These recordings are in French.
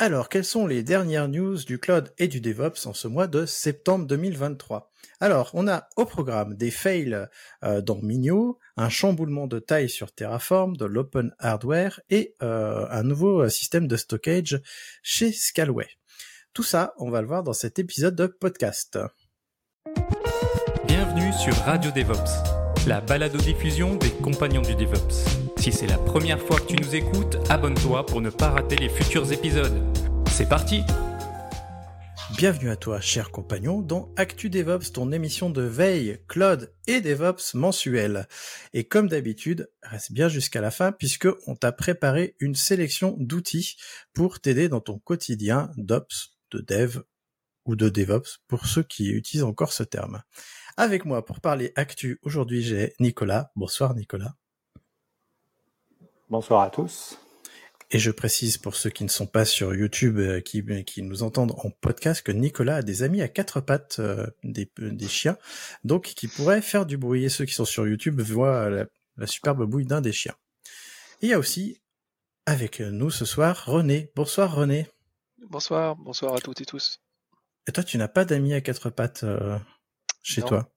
Alors, quelles sont les dernières news du cloud et du DevOps en ce mois de septembre 2023 Alors, on a au programme des fails euh, dans Minio, un chamboulement de taille sur Terraform, de l'open hardware et euh, un nouveau système de stockage chez Scalway. Tout ça, on va le voir dans cet épisode de podcast. Bienvenue sur Radio DevOps, la balado-diffusion des compagnons du DevOps. Si c'est la première fois que tu nous écoutes, abonne-toi pour ne pas rater les futurs épisodes. C'est parti Bienvenue à toi, cher compagnon, dans Actu DevOps, ton émission de veille, cloud et DevOps mensuelle. Et comme d'habitude, reste bien jusqu'à la fin puisque on t'a préparé une sélection d'outils pour t'aider dans ton quotidien d'Ops, de Dev ou de DevOps pour ceux qui utilisent encore ce terme. Avec moi pour parler Actu, aujourd'hui j'ai Nicolas. Bonsoir Nicolas. Bonsoir à tous. Et je précise pour ceux qui ne sont pas sur YouTube, euh, qui, qui nous entendent en podcast, que Nicolas a des amis à quatre pattes, euh, des, des, chiens, donc qui pourraient faire du bruit. Et ceux qui sont sur YouTube voient la, la superbe bouille d'un des chiens. Et il y a aussi avec nous ce soir René. Bonsoir René. Bonsoir, bonsoir à toutes et tous. Et toi, tu n'as pas d'amis à quatre pattes euh, chez non. toi?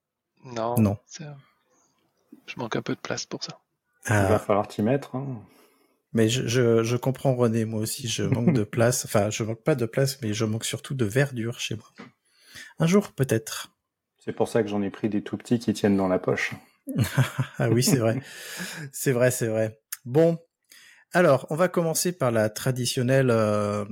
Non. Non. Je manque un peu de place pour ça. Il va falloir t'y mettre. Hein. Mais je, je, je, comprends René, moi aussi, je manque de place. Enfin, je manque pas de place, mais je manque surtout de verdure chez moi. Un jour, peut-être. C'est pour ça que j'en ai pris des tout petits qui tiennent dans la poche. ah oui, c'est vrai. c'est vrai, c'est vrai. Bon. Alors, on va commencer par la traditionnelle euh,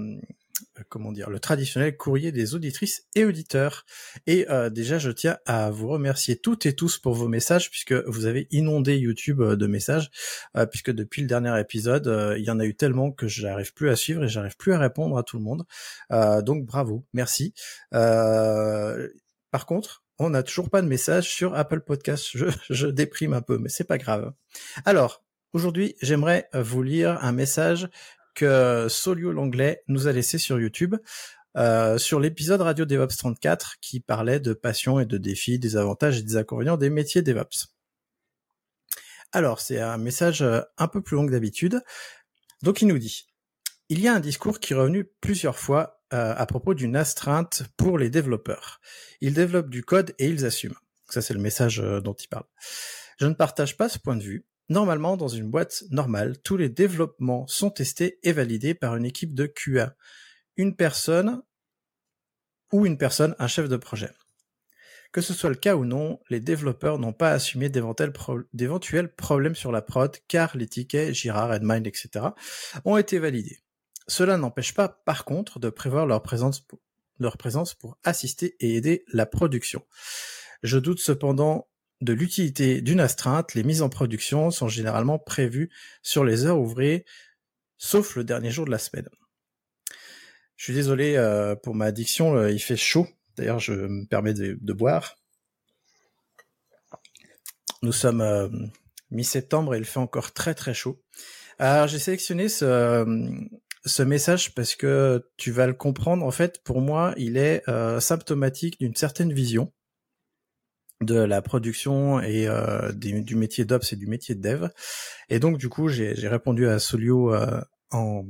comment dire, le traditionnel courrier des auditrices et auditeurs. Et euh, déjà, je tiens à vous remercier toutes et tous pour vos messages, puisque vous avez inondé YouTube euh, de messages, euh, puisque depuis le dernier épisode, euh, il y en a eu tellement que j'arrive plus à suivre et j'arrive plus à répondre à tout le monde. Euh, donc bravo, merci. Euh, par contre, on n'a toujours pas de message sur Apple Podcast. Je, je déprime un peu, mais c'est pas grave. Alors, aujourd'hui, j'aimerais vous lire un message que Solio l'anglais nous a laissé sur YouTube euh, sur l'épisode Radio DevOps 34 qui parlait de passion et de défis, des avantages et des inconvénients des métiers DevOps. Alors, c'est un message un peu plus long que d'habitude. Donc, il nous dit il y a un discours qui est revenu plusieurs fois euh, à propos d'une astreinte pour les développeurs. Ils développent du code et ils assument. Ça, c'est le message euh, dont il parle. Je ne partage pas ce point de vue. Normalement, dans une boîte normale, tous les développements sont testés et validés par une équipe de QA. Une personne ou une personne, un chef de projet. Que ce soit le cas ou non, les développeurs n'ont pas assumé d'éventuels problèmes sur la prod car les tickets Jira, Redmine, etc. ont été validés. Cela n'empêche pas, par contre, de prévoir leur présence pour assister et aider la production. Je doute cependant de l'utilité d'une astreinte, les mises en production sont généralement prévues sur les heures ouvrées, sauf le dernier jour de la semaine. Je suis désolé euh, pour ma addiction, euh, il fait chaud. D'ailleurs, je me permets de, boire. Nous sommes euh, mi-septembre et il fait encore très très chaud. Alors, j'ai sélectionné ce, ce message parce que tu vas le comprendre. En fait, pour moi, il est symptomatique d'une certaine vision de la production et euh, du métier d'ops et du métier de dev. Et donc du coup, j'ai répondu à Solio euh, en,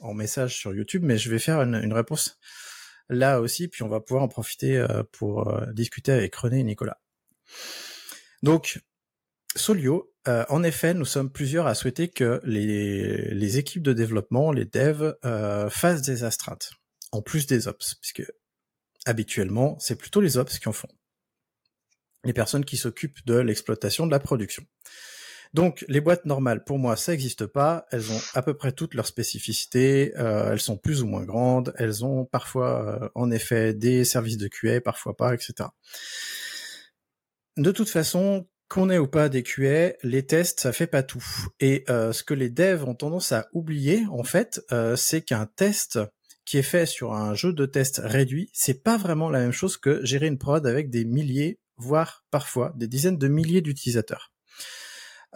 en, message sur YouTube, mais je vais faire une, une, réponse là aussi, puis on va pouvoir en profiter euh, pour discuter avec René et Nicolas. Donc, Solio, en effet, nous sommes plusieurs à souhaiter que les, les équipes de développement, les devs, fassent des astreintes, en plus des ops, puisque habituellement, c'est plutôt les ops qui en font les personnes qui s'occupent de l'exploitation de la production. Donc les boîtes normales, pour moi, ça n'existe pas. Elles ont à peu près toutes leurs spécificités. Euh, elles sont plus ou moins grandes. Elles ont parfois, euh, en effet, des services de QA, parfois pas, etc. De toute façon, qu'on ait ou pas des QA, les tests, ça fait pas tout. Et euh, ce que les devs ont tendance à oublier, en fait, c'est qu'un test qui est fait sur un jeu de test réduit, c'est pas vraiment la même chose que gérer une prod avec des milliers, voire parfois des dizaines de milliers d'utilisateurs.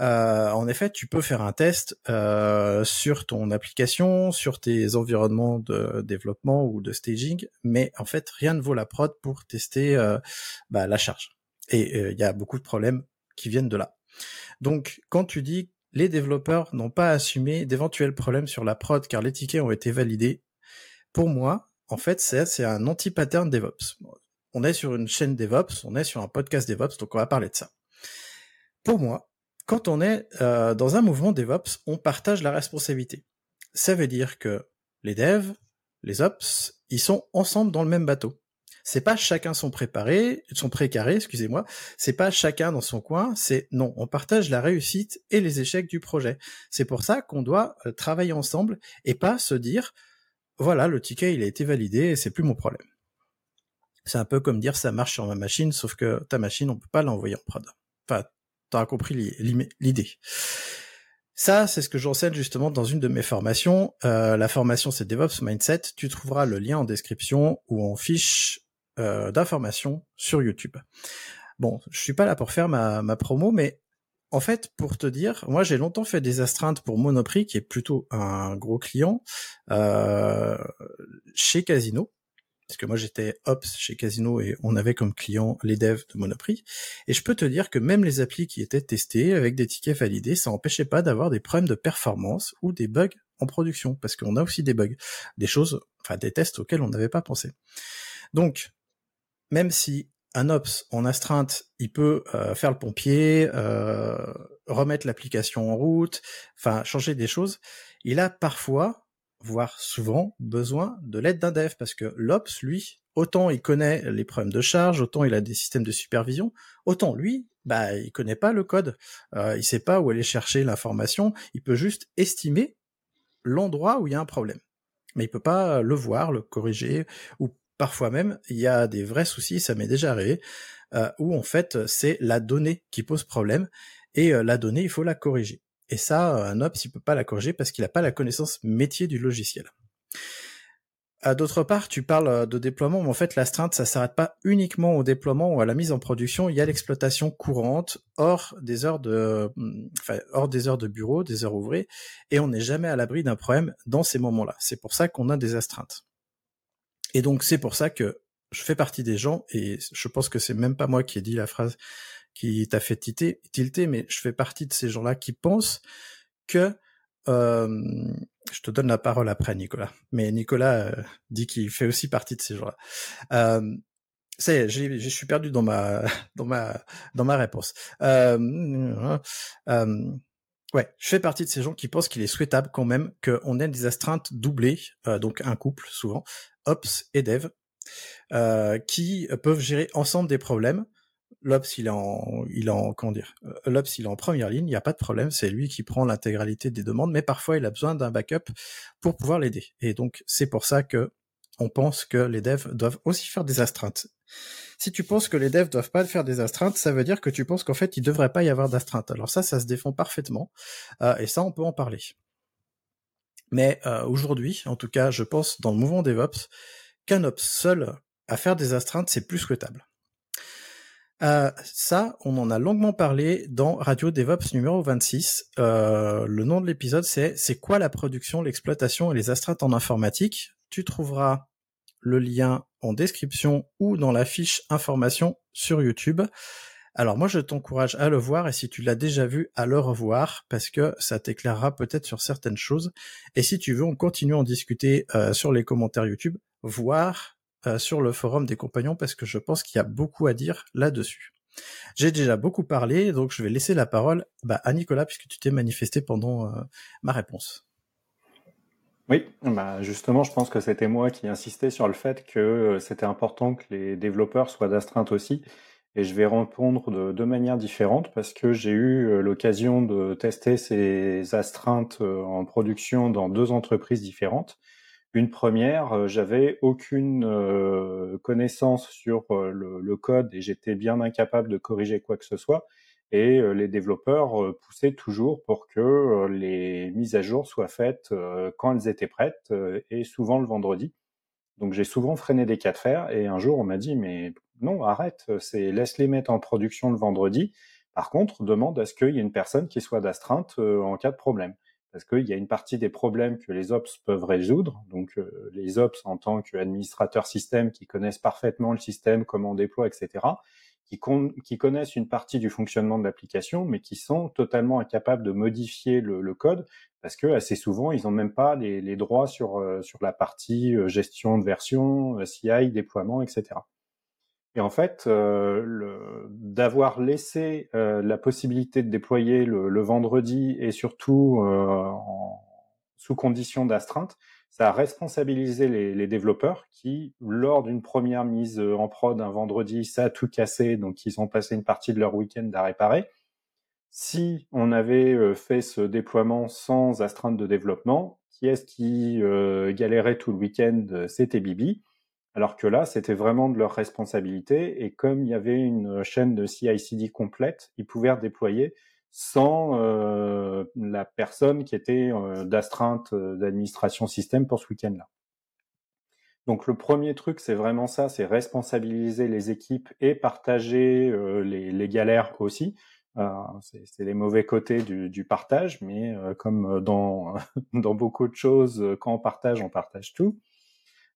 Euh, en effet, tu peux faire un test euh, sur ton application, sur tes environnements de développement ou de staging, mais en fait, rien ne vaut la prod pour tester euh, bah, la charge. Et il y a beaucoup de problèmes qui viennent de là. Donc, quand tu dis les développeurs n'ont pas assumé d'éventuels problèmes sur la prod car les tickets ont été validés, pour moi, en fait, c'est un anti-pattern DevOps. On est sur une chaîne DevOps, on est sur un podcast DevOps, donc on va parler de ça. Pour moi, quand on est euh, dans un mouvement DevOps, on partage la responsabilité. Ça veut dire que les devs, les ops, ils sont ensemble dans le même bateau. C'est pas chacun son préparé, son précaré, excusez-moi. C'est pas chacun dans son coin. C'est non, on partage la réussite et les échecs du projet. C'est pour ça qu'on doit euh, travailler ensemble et pas se dire voilà, le ticket il a été validé et c'est plus mon problème. C'est un peu comme dire ça marche sur ma machine, sauf que ta machine, on peut pas l'envoyer en prod. Enfin, t'as compris l'idée. Ça, c'est ce que j'enseigne justement dans une de mes formations. Euh, la formation, c'est DevOps Mindset. Tu trouveras le lien en description ou en fiche euh, d'informations sur YouTube. Bon, je suis pas là pour faire ma, ma promo, mais en fait, pour te dire, moi j'ai longtemps fait des astreintes pour Monoprix, qui est plutôt un gros client, euh, chez Casino. Parce que moi j'étais Ops chez Casino et on avait comme client les devs de Monoprix. Et je peux te dire que même les applis qui étaient testés avec des tickets validés, ça n'empêchait pas d'avoir des problèmes de performance ou des bugs en production. Parce qu'on a aussi des bugs. Des choses, enfin des tests auxquels on n'avait pas pensé. Donc, même si un ops en astreinte, il peut euh, faire le pompier, euh, remettre l'application en route, enfin changer des choses. Il a parfois, voire souvent, besoin de l'aide d'un dev parce que l'ops, lui, autant il connaît les problèmes de charge, autant il a des systèmes de supervision, autant lui, bah il connaît pas le code, euh, il sait pas où aller chercher l'information, il peut juste estimer l'endroit où il y a un problème. Mais il peut pas le voir, le corriger ou Parfois même, il y a des vrais soucis, ça m'est déjà arrivé, euh, où en fait c'est la donnée qui pose problème et euh, la donnée il faut la corriger. Et ça, un ops il peut pas la parce qu'il n'a pas la connaissance métier du logiciel. Euh, d'autre part, tu parles de déploiement, mais en fait, l'astreinte, ça s'arrête pas uniquement au déploiement ou à la mise en production. Il y a l'exploitation courante hors des heures de, mm, enfin, hors des heures de bureau, des heures ouvrées, et on n'est jamais à l'abri d'un problème dans ces moments-là. C'est pour ça qu'on a des astreintes. Et donc c'est pour ça que je fais partie des gens, et je pense que c'est même pas moi qui ai dit la phrase qui t'a fait tilter, tilter, mais je fais partie de ces gens-là qui pensent que euh, je te donne la parole après, Nicolas. Mais Nicolas euh, dit qu'il fait aussi partie de ces gens-là. Euh, ça je suis perdu dans ma dans ma dans ma réponse. Euh, euh, ouais, je fais partie de ces gens qui pensent qu'il est souhaitable quand même qu'on ait des astreintes doublées, euh, donc un couple souvent, Ops et Dev, euh, qui peuvent gérer ensemble des problèmes. L'Ops, il est en, il est en, comment dire, euh, l'Ops, il est en première ligne, il n'y a pas de problème, c'est lui qui prend l'intégralité des demandes, mais parfois il a besoin d'un backup pour pouvoir l'aider. Et donc, c'est pour ça que on pense que les devs doivent aussi faire des astreintes. Si tu penses que les devs doivent pas faire des astreintes, ça veut dire que tu penses qu'en fait, il devrait pas y avoir d'astreintes. Alors ça, ça se défend parfaitement, euh, et ça, on peut en parler. Mais euh, aujourd'hui, en tout cas, je pense dans le mouvement DevOps, qu'un ops seul à faire des astreintes, c'est plus souhaitable. Euh, ça, on en a longuement parlé dans Radio DevOps numéro 26. Euh, le nom de l'épisode, c'est C'est quoi la production, l'exploitation et les astreintes en informatique? Tu trouveras le lien en description ou dans la fiche information sur YouTube. Alors moi, je t'encourage à le voir et si tu l'as déjà vu, à le revoir parce que ça t'éclairera peut-être sur certaines choses. Et si tu veux, on continue à en discuter euh, sur les commentaires YouTube, voire sur le forum des compagnons parce que je pense qu'il y a beaucoup à dire là-dessus. J'ai déjà beaucoup parlé, donc je vais laisser la parole bah, à Nicolas puisque tu t'es manifesté pendant euh, ma réponse. Oui, bah justement, je pense que c'était moi qui insistais sur le fait que c'était important que les développeurs soient d'astreinte aussi, et je vais répondre de deux manières différentes parce que j'ai eu euh, l'occasion de tester ces astreintes euh, en production dans deux entreprises différentes. Une première, euh, j'avais aucune connaissance sur le, code et j'étais bien incapable de corriger quoi que ce soit. Et les développeurs poussaient toujours pour que les mises à jour soient faites quand elles étaient prêtes et souvent le vendredi. Donc j'ai souvent freiné des cas de fer et un jour on m'a dit mais non arrête, c'est laisse les mettre en production le vendredi. Par contre demande à ce qu'il y ait une personne qui soit d'astreinte en cas de problème parce qu'il y a une partie des problèmes que les ops peuvent résoudre. Donc les ops en tant qu'administrateurs système qui connaissent parfaitement le système, comment on déploie, etc qui, connaissent une partie du fonctionnement de l'application, mais qui sont totalement incapables de modifier le, code parce que assez souvent ils n'ont même pas les, droits sur euh, sur la partie euh, gestion de version, euh, CI, déploiement, etc. Et en fait, d'avoir laissé la possibilité de déployer le, vendredi et surtout sous condition d'astreinte, ça a responsabilisé les, développeurs qui, lors d'une première mise en prod un vendredi, ça a tout cassé, donc ils ont passé une partie de leur week-end à réparer. Si on avait euh, fait ce déploiement sans astreinte de développement, qui est-ce qui euh, galérait tout le week-end? C'était Bibi. Alors que là, c'était vraiment de leur responsabilité. Et comme il y avait une chaîne de CI/CD complète, ils pouvaient déployer sans euh, la personne qui était euh, d'astreinte euh, d'administration système pour ce week-end-là. Donc le premier truc, c'est vraiment ça, c'est responsabiliser les équipes et partager les, galères aussi. c'est les mauvais côtés du, partage, mais comme dans, dans beaucoup de choses, quand on partage, on partage tout.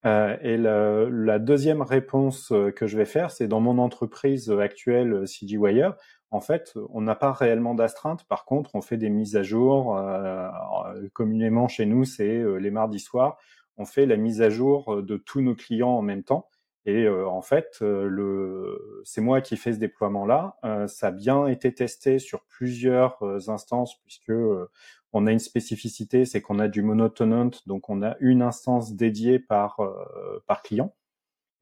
Et la, deuxième réponse que je vais faire, c'est dans mon entreprise actuelle, CGWire, en fait, on n'a pas réellement d'astreinte. Par contre, on fait des mises à jour. Euh, communément chez nous, c'est euh, les mardis soirs. On fait la mise à jour euh, de tous nos clients en même temps. Et en fait, le, c'est moi qui fais ce déploiement-là. ça a bien été testé sur plusieurs instances puisque on a une spécificité, c'est qu'on a du monotenant, donc on a une instance dédiée par par client.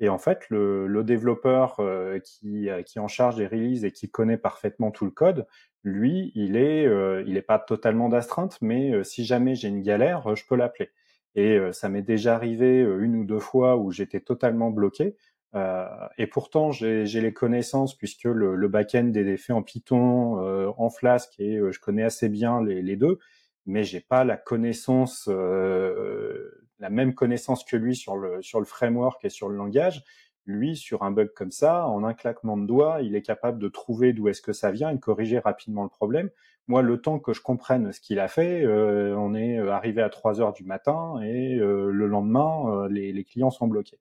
Et en fait, le, le développeur euh, qui, euh, qui en charge des releases et qui connaît parfaitement tout le code, lui, il est, euh, il est pas totalement d'astreinte, mais si jamais j'ai une galère, je peux l'appeler. Et ça m'est déjà arrivé une ou deux fois où j'étais totalement bloqué. et pourtant, j'ai les connaissances puisque le, le back-end est fait en Python, en Flask, et je connais assez bien les, les deux, mais j'ai pas la connaissance la même connaissance que lui sur le, sur le framework et sur le langage, lui, sur un bug comme ça, en un claquement de doigts, il est capable de trouver d'où est-ce que ça vient et de corriger rapidement le problème. Moi, le temps que je comprenne ce qu'il a fait, euh, on est euh, arrivé à 3 heures du matin et euh, le lendemain, les, les, clients sont bloqués.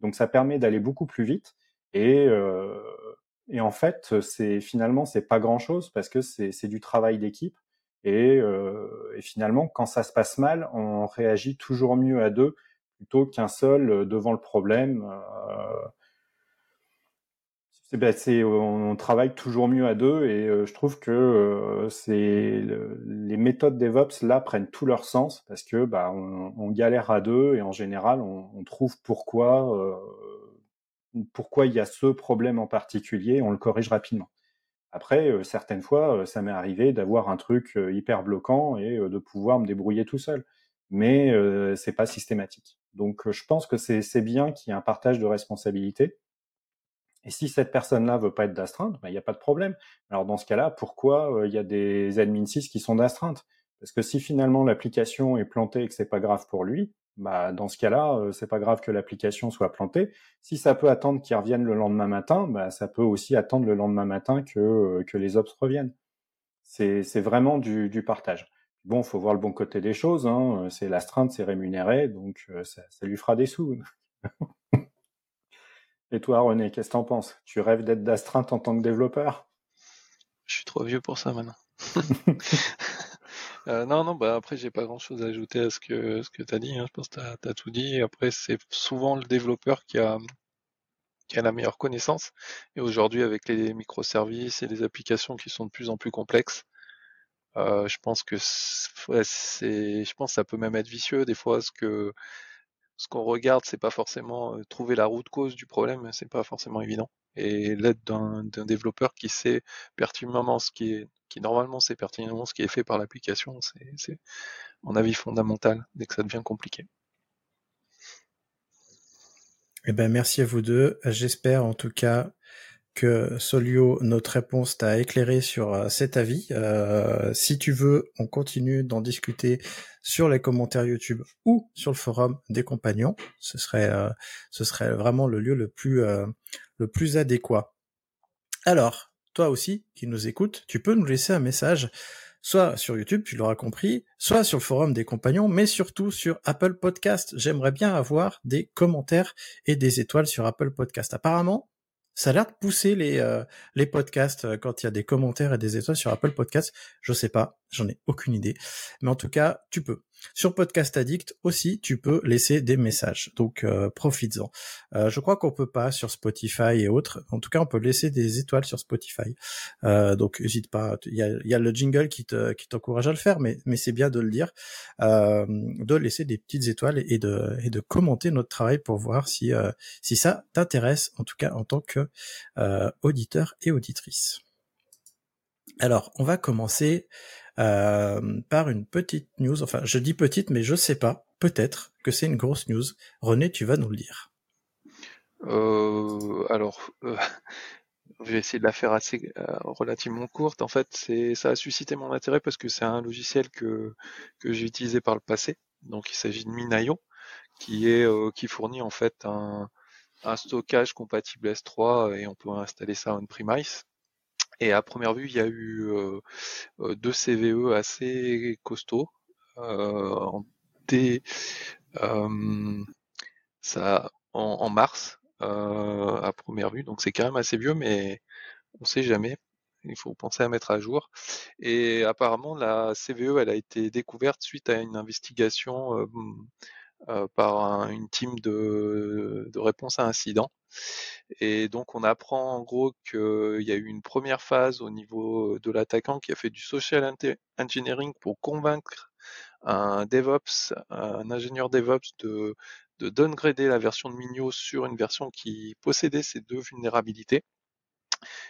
Donc, ça permet d'aller beaucoup plus vite et, et en fait, c'est finalement c'est pas grand-chose parce que c'est du travail d'équipe. Et, euh, et, finalement, quand ça se passe mal, on réagit toujours mieux à deux plutôt qu'un seul euh, devant le problème. Euh, ben, on travaille toujours mieux à deux et euh, je trouve que euh, c'est les méthodes DevOps là prennent tout leur sens parce que bah, on, on galère à deux et en général on, on trouve pourquoi euh, pourquoi il y a ce problème en particulier et on le corrige rapidement. Après, euh, certaines fois, euh, ça m'est arrivé d'avoir un truc euh, hyper bloquant et de pouvoir me débrouiller tout seul. Mais euh, c'est pas systématique. Donc, je pense que c'est bien qu'il y ait un partage de responsabilités. Et si cette personne-là veut pas être d'astreinte, ben, il n'y a pas de problème. Alors dans ce cas-là, pourquoi il y a des admin 6 qui sont d'astreinte Parce que si finalement l'application est plantée et que c'est pas grave pour lui, bah, dans ce cas-là, euh, c'est pas grave que l'application soit plantée. Si ça peut attendre qu'il revienne le lendemain matin, bah, ça peut aussi attendre le lendemain matin que, euh, que les ops reviennent. C'est vraiment du, du partage. Bon, faut voir le bon côté des choses. Hein. C'est l'astreinte, c'est rémunéré, donc euh, ça, ça, lui fera des sous. Et toi, René, qu'est-ce que t'en penses? Tu rêves d'être d'astreinte en tant que développeur? Je suis trop vieux pour ça maintenant. Euh, non, non, bah après j'ai pas grand chose à ajouter à ce que ce que t'as dit. Hein. Je pense que t'as as tout dit. Après c'est souvent le développeur qui a qui a la meilleure connaissance. Et aujourd'hui avec les microservices et les applications qui sont de plus en plus complexes, euh, je pense que c'est, je pense que ça peut même être vicieux des fois. Ce que ce qu'on regarde, c'est pas forcément euh, trouver la route cause du problème, c'est pas forcément évident. Et l'aide d'un développeur qui sait pertinemment ce qui est qui normalement c'est pertinemment ce qui est fait par l'application, c'est mon avis fondamental dès que ça devient compliqué. Eh ben merci à vous deux. J'espère en tout cas que Solio, notre réponse t'a éclairé sur cet avis. si tu veux, on continue d'en discuter sur les commentaires YouTube ou sur le forum des compagnons. Ce serait, ce serait vraiment le lieu le plus, le plus adéquat. Alors, toi aussi, qui nous écoutes, tu peux nous laisser un message, soit sur YouTube, tu l'auras compris, soit sur le forum des compagnons, mais surtout sur Apple Podcast. J'aimerais bien avoir des commentaires et des étoiles sur Apple Podcast. Apparemment, ça a l'air de pousser les, euh, podcasts euh, quand il y a des commentaires et des étoiles sur Apple Podcasts. Je sais pas, j'en ai aucune idée. Mais en tout cas, tu peux. Sur Podcast Addict aussi, tu peux laisser des messages. Donc, euh, profites-en. Euh, je crois qu'on peut pas sur Spotify et autres. En tout cas, on peut laisser des étoiles sur Spotify. Euh, donc, n'hésite pas. Il y a, y a, le jingle qui te, qui t'encourage à le faire, mais, mais c'est bien de le dire, euh, de laisser des petites étoiles et de, et de commenter notre travail pour voir si, euh, si ça t'intéresse, en tout cas en tant que euh, auditeur et auditrice. Alors, on va commencer euh, par une petite news. Enfin, je dis petite, mais je sais pas. Peut-être que c'est une grosse news. René, tu vas nous le dire. Euh, alors, euh, je vais essayer de la faire assez euh, relativement courte. En fait, c'est ça a suscité mon intérêt parce que c'est un logiciel que que j'ai utilisé par le passé. Donc, il s'agit de Minayo, qui est qui fournit en fait un un stockage compatible S3 et on peut installer ça on-premise. Et à première vue, il y a eu euh, euh deux CVE assez costauds. Euh, en, euh, ça, en, mars, euh, à première vue, donc c'est quand même assez vieux, mais on sait jamais. Il faut penser à mettre à jour. Et apparemment, la CVE, elle a été découverte suite à une investigation euh, par un, une team de, de réponse à incident. Et donc on apprend en gros qu'il y a eu une première phase au niveau de l'attaquant qui a fait du social engineering pour convaincre un DevOps, un ingénieur DevOps de, de downgrader la version de Migno sur une version qui possédait ces deux vulnérabilités.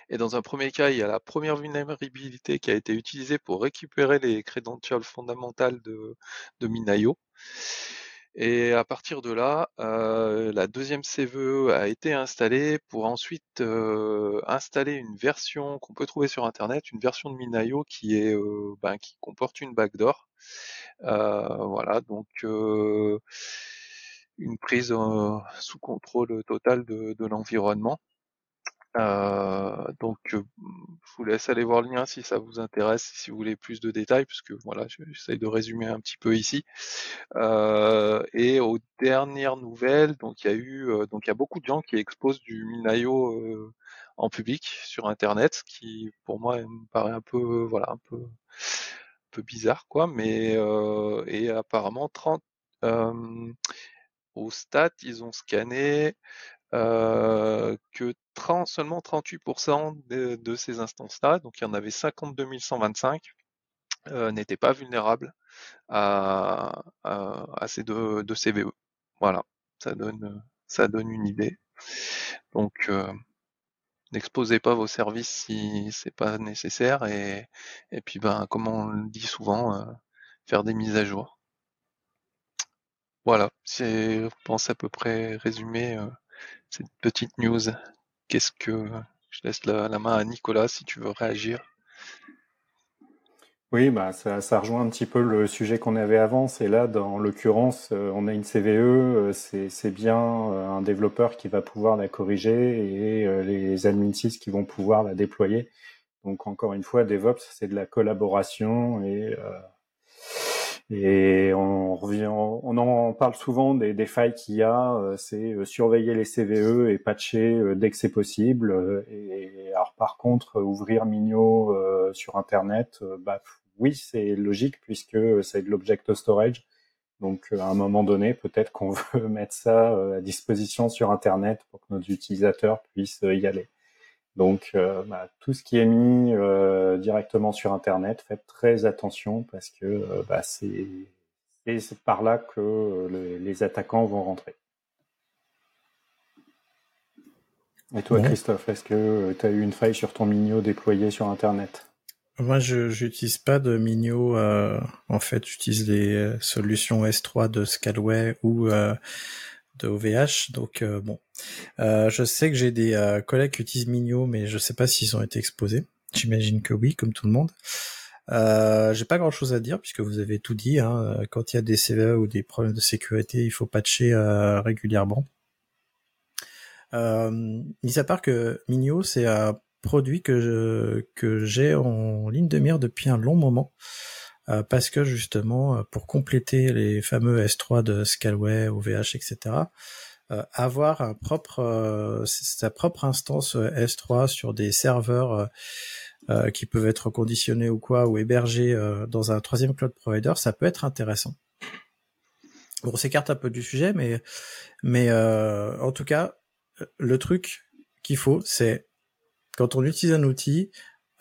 Et dans un premier cas, il y a la première vulnérabilité qui a été utilisée pour récupérer les credentials fondamentales de, de Minayo. Et à partir de là, euh, la deuxième CVE a été installée pour ensuite euh, installer une version qu'on peut trouver sur Internet, une version de Minayo qui est euh, ben, qui comporte une backdoor. Euh, voilà, donc euh, une prise sous contrôle total de, de l'environnement. Euh, donc, je vous laisse aller voir le lien si ça vous intéresse, si vous voulez plus de détails, puisque voilà, j'essaie de résumer un petit peu ici. Euh, et aux dernières nouvelles, donc il y a eu, euh, donc il y a beaucoup de gens qui exposent du Minayo euh, en public sur Internet, ce qui pour moi me paraît un peu, voilà, un peu, un peu bizarre, quoi. Mais euh, et apparemment 30 au stat, ils ont scanné euh, que 30, seulement 38% de, de, ces instances-là, donc il y en avait 52 125, euh, n'étaient pas vulnérables à, à, ces deux, deux CVE. Voilà, ça donne, ça donne une idée. Donc, euh, n'exposez pas vos services si c'est pas nécessaire et, et puis ben, comme on le dit souvent, euh, faire des mises à jour. Voilà, c'est, je pense à peu près résumé euh, cette petite news. Qu'est-ce que je laisse la, main à Nicolas si tu veux réagir. Oui, bah ça, ça, rejoint un petit peu le sujet qu'on avait avant. C'est là, dans l'occurrence, euh, on a une CVE, euh, c'est bien euh, un développeur qui va pouvoir la corriger et les admin 6 qui vont pouvoir la déployer. Donc encore une fois, DevOps, c'est de la collaboration et et on revient, on en parle souvent des, des failles qu'il y a, euh, c'est euh, surveiller les CVE et patcher euh, dès que c'est possible. Et alors par contre, ouvrir Migno sur Internet, bah oui, c'est logique puisque c'est de l'object storage. Donc à un moment donné, peut-être qu'on veut mettre ça à disposition sur Internet pour que nos utilisateurs puissent y aller. Donc, euh, bah, tout ce qui est mis euh, directement sur Internet, faites très attention parce que euh, bah, c'est par là que le, les attaquants vont rentrer. Et toi, ouais. Christophe, est-ce que tu as eu une faille sur ton Migno déployé sur Internet? Moi, je n'utilise pas de Migno. en fait, j'utilise les solutions S3 de Scalway ou de OVH. Donc bon, je sais que j'ai des collègues qui utilisent Migno, mais je sais pas s'ils ont été exposés. J'imagine que oui, comme tout le monde. Euh, j'ai pas grand chose à dire puisque vous avez tout dit. Hein. Quand il y a des CVE ou des problèmes de sécurité, il faut patcher euh, régulièrement. Euh, mis à part que Migno, c'est un produit que que j'ai en ligne de mire depuis un long moment. Euh, parce que justement, pour compléter les fameux S3 de Scalway, OVH, etc., euh, avoir sa propre instance S3 sur des serveurs euh, qui peuvent être conditionnés ou quoi, ou hébergés euh, dans un troisième cloud provider, ça peut être intéressant. Bon, on s'écarte un peu du sujet, mais, euh, en tout cas, le truc qu'il faut, c'est quand on utilise un outil,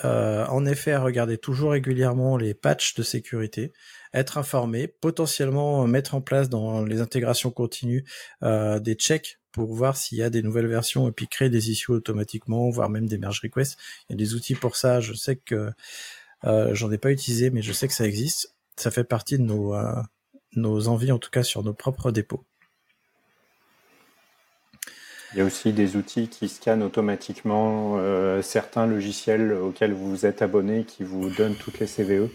en effet, regarder toujours régulièrement les patchs de sécurité, être informé, potentiellement mettre en place dans les intégrations continues des checks pour voir s'il y a des nouvelles versions et puis créer des issues automatiquement, voire même des merge requests. Il y a des outils pour ça. Je sais que euh, j'en ai pas utilisé, mais je sais que ça existe. Ça fait partie de nos, euh, nos envies, en tout cas sur nos propres dépôts. Il y a aussi des outils qui scannent automatiquement euh, certains logiciels auxquels vous êtes abonné, qui vous donnent toutes les CVE.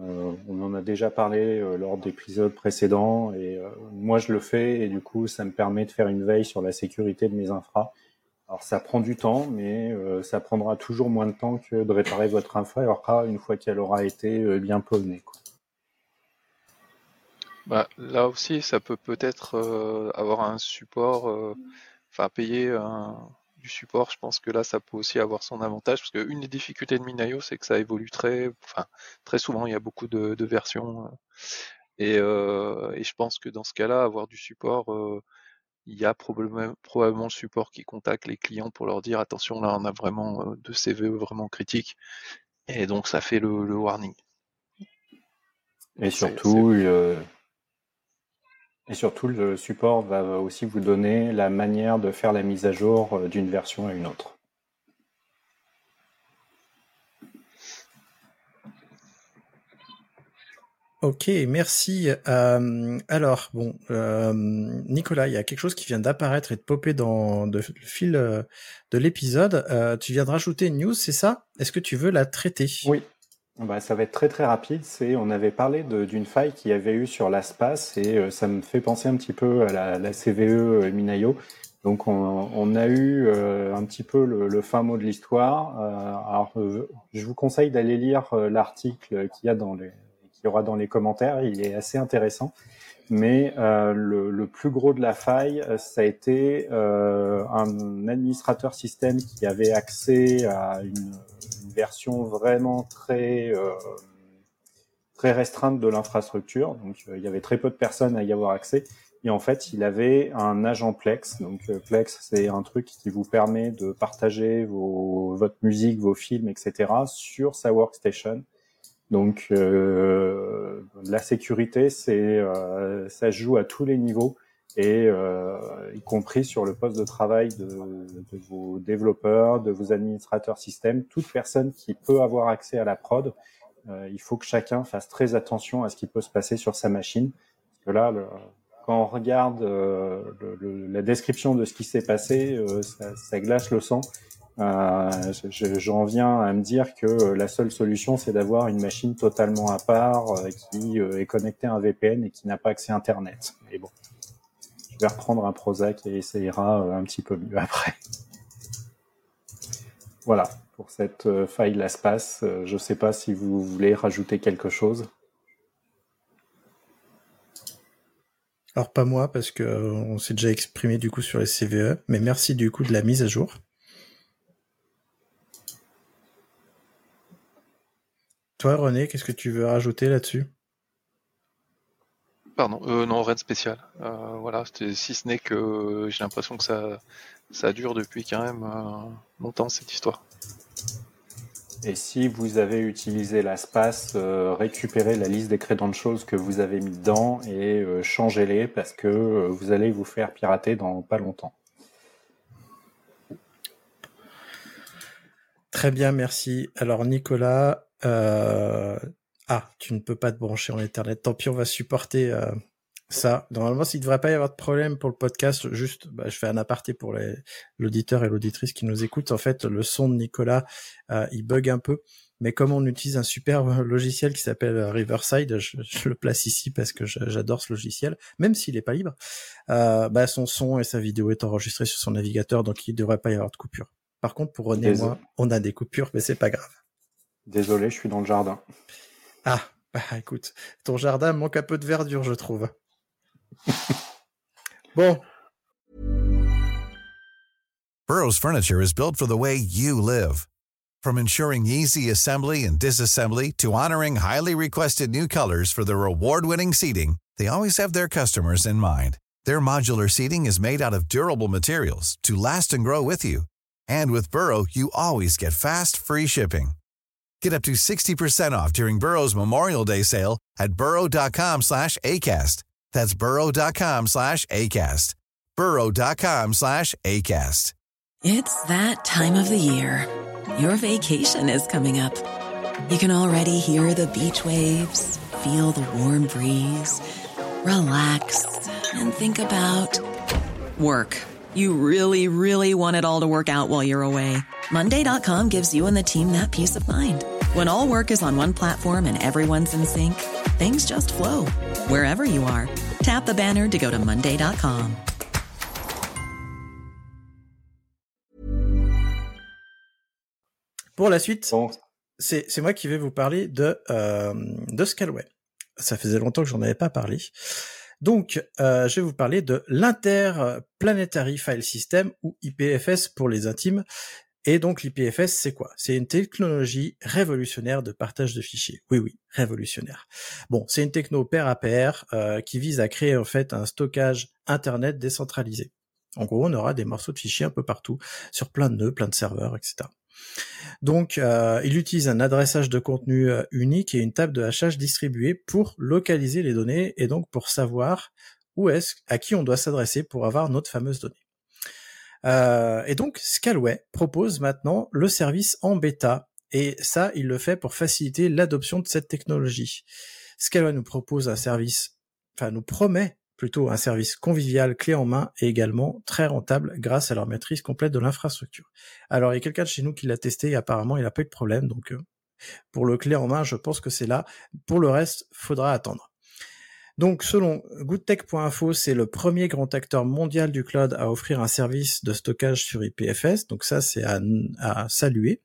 Euh, on en a déjà parlé euh, lors d'épisodes précédents et euh, moi je le fais et du coup ça me permet de faire une veille sur la sécurité de mes infras. Alors ça prend du temps, mais ça prendra toujours moins de temps que de réparer votre infra une fois qu'elle aura été bien posée. Bah, là aussi, ça peut peut-être avoir un support, enfin payer un, du support, je pense que là, ça peut aussi avoir son avantage, parce qu'une des difficultés de Minayo, c'est que ça évolue très, enfin, très souvent, il y a beaucoup de, versions. Euh, euh, et, je pense que dans ce cas-là, avoir du support, euh, il y a probablement, probablement le support qui contacte les clients pour leur dire attention, là, on a vraiment de CVE vraiment critiques. Et donc, ça fait le, warning. Et surtout, et surtout, le support va aussi vous donner la manière de faire la mise à jour euh, d'une version à une autre. Ok, merci. Euh, alors, bon, euh, Nicolas, il y a quelque chose qui vient d'apparaître et de popper dans le fil de l'épisode. tu viens de rajouter une news, c'est ça? Est-ce que tu veux la traiter? Oui, bah, ça va être très très rapide. C'est, on avait parlé d'une faille qu'il y avait eu sur l'ASPAS et euh, ça me fait penser un petit peu à la, CVE euh, Minayo. Donc on, a eu euh, un petit peu le, fin mot de l'histoire. alors je vous conseille d'aller lire l'article qu'il y a dans les, qu'il y aura dans les commentaires. Il est assez intéressant. Mais le, plus gros de la faille, ça a été un administrateur système qui avait accès à une version vraiment très euh, très restreinte de l'infrastructure. Donc euh, il y avait très peu de personnes à y avoir accès. Et en fait, il avait un agent Plex. Donc euh, Plex, c'est un truc qui vous permet de partager vos, votre musique, vos films, etc. sur sa workstation. Donc la sécurité, c'est ça se joue à tous les niveaux et euh, y compris sur le poste de travail de, vos développeurs, de vos administrateurs système, toute personne qui peut avoir accès à la prod, euh, il faut que chacun fasse très attention à ce qui peut se passer sur sa machine. Parce que là, quand on regarde euh, la description de ce qui s'est passé, ça, glace le sang. Euh, J'en viens à me dire que la seule solution, c'est d'avoir une machine totalement à part qui est connectée à un VPN et qui n'a pas accès à Internet. Mais bon, je vais reprendre un Prozac et ça ira euh, un petit peu mieux après. Voilà, pour cette euh, faille LastPass, euh, je ne sais pas si vous voulez rajouter quelque chose. Alors pas moi parce que on s'est déjà exprimé du coup sur les CVE, mais merci du coup de la mise à jour. Toi René, qu'est-ce que tu veux rajouter là-dessus? Pardon, euh, non, rien de spécial. Euh, voilà, si ce n'est que j'ai l'impression que ça, ça dure depuis quand même euh, longtemps cette histoire. Et si vous avez utilisé l'espace, récupérez la liste des credentials que vous avez mis dedans et changez-les parce que vous allez vous faire pirater dans pas longtemps. Très bien, merci. Alors Nicolas, ah, tu ne peux pas te brancher en Ethernet. Tant pis, on va supporter euh, Ça, normalement, s'il ne devrait pas y avoir de problème pour le podcast, juste, bah, je fais un aparté pour l'auditeur et l'auditrice qui nous écoutent. En fait, le son de Nicolas, euh, il bug un peu. Mais comme on utilise un super logiciel qui s'appelle Riverside, je, le place ici parce que j'adore ce logiciel, même s'il n'est pas libre. Euh, bah, son son et sa vidéo est enregistré sur son navigateur, donc il ne devrait pas y avoir de coupure. Par contre, pour René et moi, on a des coupures, mais c'est pas grave. Désolé, je suis dans le jardin. Ah, bah écoute, ton jardin manque un peu de verdure, je trouve. bon. Burroughs Furniture is built for the way you live. From ensuring easy assembly and disassembly to honoring highly requested new colors for their award-winning seating, they always have their customers in mind. Their modular seating is made out of durable materials to last and grow with you. And with Burrow, you always get fast, free shipping. Get up to 60% off during Burrow's Memorial Day sale at burrow.com slash ACAST. That's burrow.com slash ACAST. burrow.com slash ACAST. It's that time of the year. Your vacation is coming up. You can already hear the beach waves, feel the warm breeze, relax, and think about work. You really, really want it all to work out while you're away. Monday.com gives you and the team that peace of mind. When all work is on one platform and everyone's in sync, things just flow wherever you are. Tap the banner to go to Monday.com. Pour la suite, bon. c'est moi qui vais vous parler de, euh, de Scalway. Ça faisait longtemps que j'en avais pas parlé. Donc, euh, je vais vous parler de l'Interplanetary File System ou IPFS pour les intimes. Et donc l'IPFS, c'est quoi? C'est une technologie révolutionnaire de partage de fichiers. Oui, oui, révolutionnaire. Bon, c'est une techno pair à pair euh, qui vise à créer en fait un stockage Internet décentralisé. En gros, on aura des morceaux de fichiers un peu partout, sur plein de nœuds, plein de serveurs, etc. Donc, euh, il utilise un adressage de contenu euh, unique et une table de hachage distribuée pour localiser les données et donc pour savoir où est-ce, à qui on doit s'adresser pour avoir notre fameuse donnée. Euh, et donc, Scalway propose maintenant le service en bêta. Et ça, il le fait pour faciliter l'adoption de cette technologie. Scalway nous propose un service, enfin nous promet plutôt un service convivial, clé en main et également très rentable grâce à leur maîtrise complète de l'infrastructure. Alors il y a quelqu'un de chez nous qui l'a testé et apparemment il n'a pas eu de problème, donc euh, pour le clé en main, je pense que c'est là. Pour le reste, faudra attendre. Donc, selon goodtech.info, c'est le premier grand acteur mondial du cloud à offrir un service de stockage sur IPFS. Donc ça, c'est à, saluer.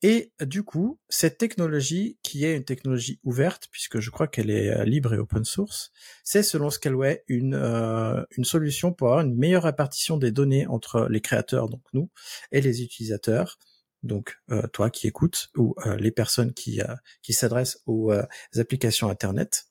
Et du coup, cette technologie, qui est une technologie ouverte, puisque je crois qu'elle est euh, libre et open source, c'est selon Scalway une, euh, une solution pour avoir une meilleure répartition des données entre les créateurs, donc nous, et les utilisateurs, donc euh, toi qui écoutes, ou les personnes qui s'adressent aux applications Internet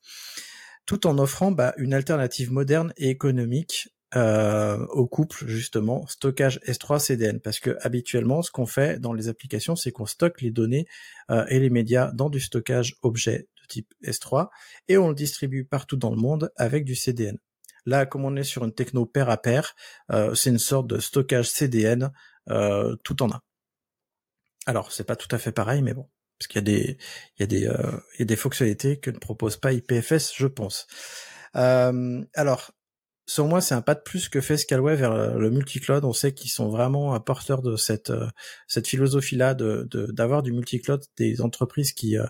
tout en offrant bah, une alternative moderne et économique euh, au couple justement stockage S3 CDN parce que habituellement ce qu'on fait dans les applications c'est qu'on stocke les données euh, et les médias dans du stockage objet de type S3 et on le distribue partout dans le monde avec du CDN. Là comme on est sur une techno pair à pair, euh, c'est une sorte de stockage CDN tout en un. Alors c'est pas tout à fait pareil mais bon parce qu'il y a des il y a des euh, il y a des fonctionnalités que ne propose pas IPFS, je pense. Euh, alors sur moi, c'est un pas de plus que fait Scalway vers le multicloud. On sait qu'ils sont vraiment porteurs de cette euh, cette philosophie-là de d'avoir du multicloud, des entreprises qui euh,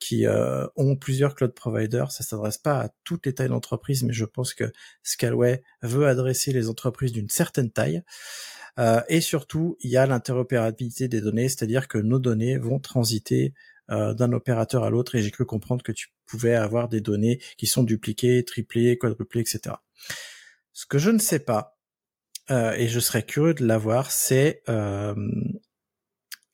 qui ont plusieurs cloud providers. Ça s'adresse pas à toutes les tailles d'entreprise, mais je pense que Scalway veut adresser les entreprises d'une certaine taille. Euh, et surtout, il y a l'interopérabilité des données, c'est-à-dire que nos données vont transiter euh, d'un opérateur à l'autre. Et j'ai cru comprendre que tu pouvais avoir des données qui sont dupliquées, triplées, quadruplées, etc. Ce que je ne sais pas, euh, et je serais curieux de l'avoir, c'est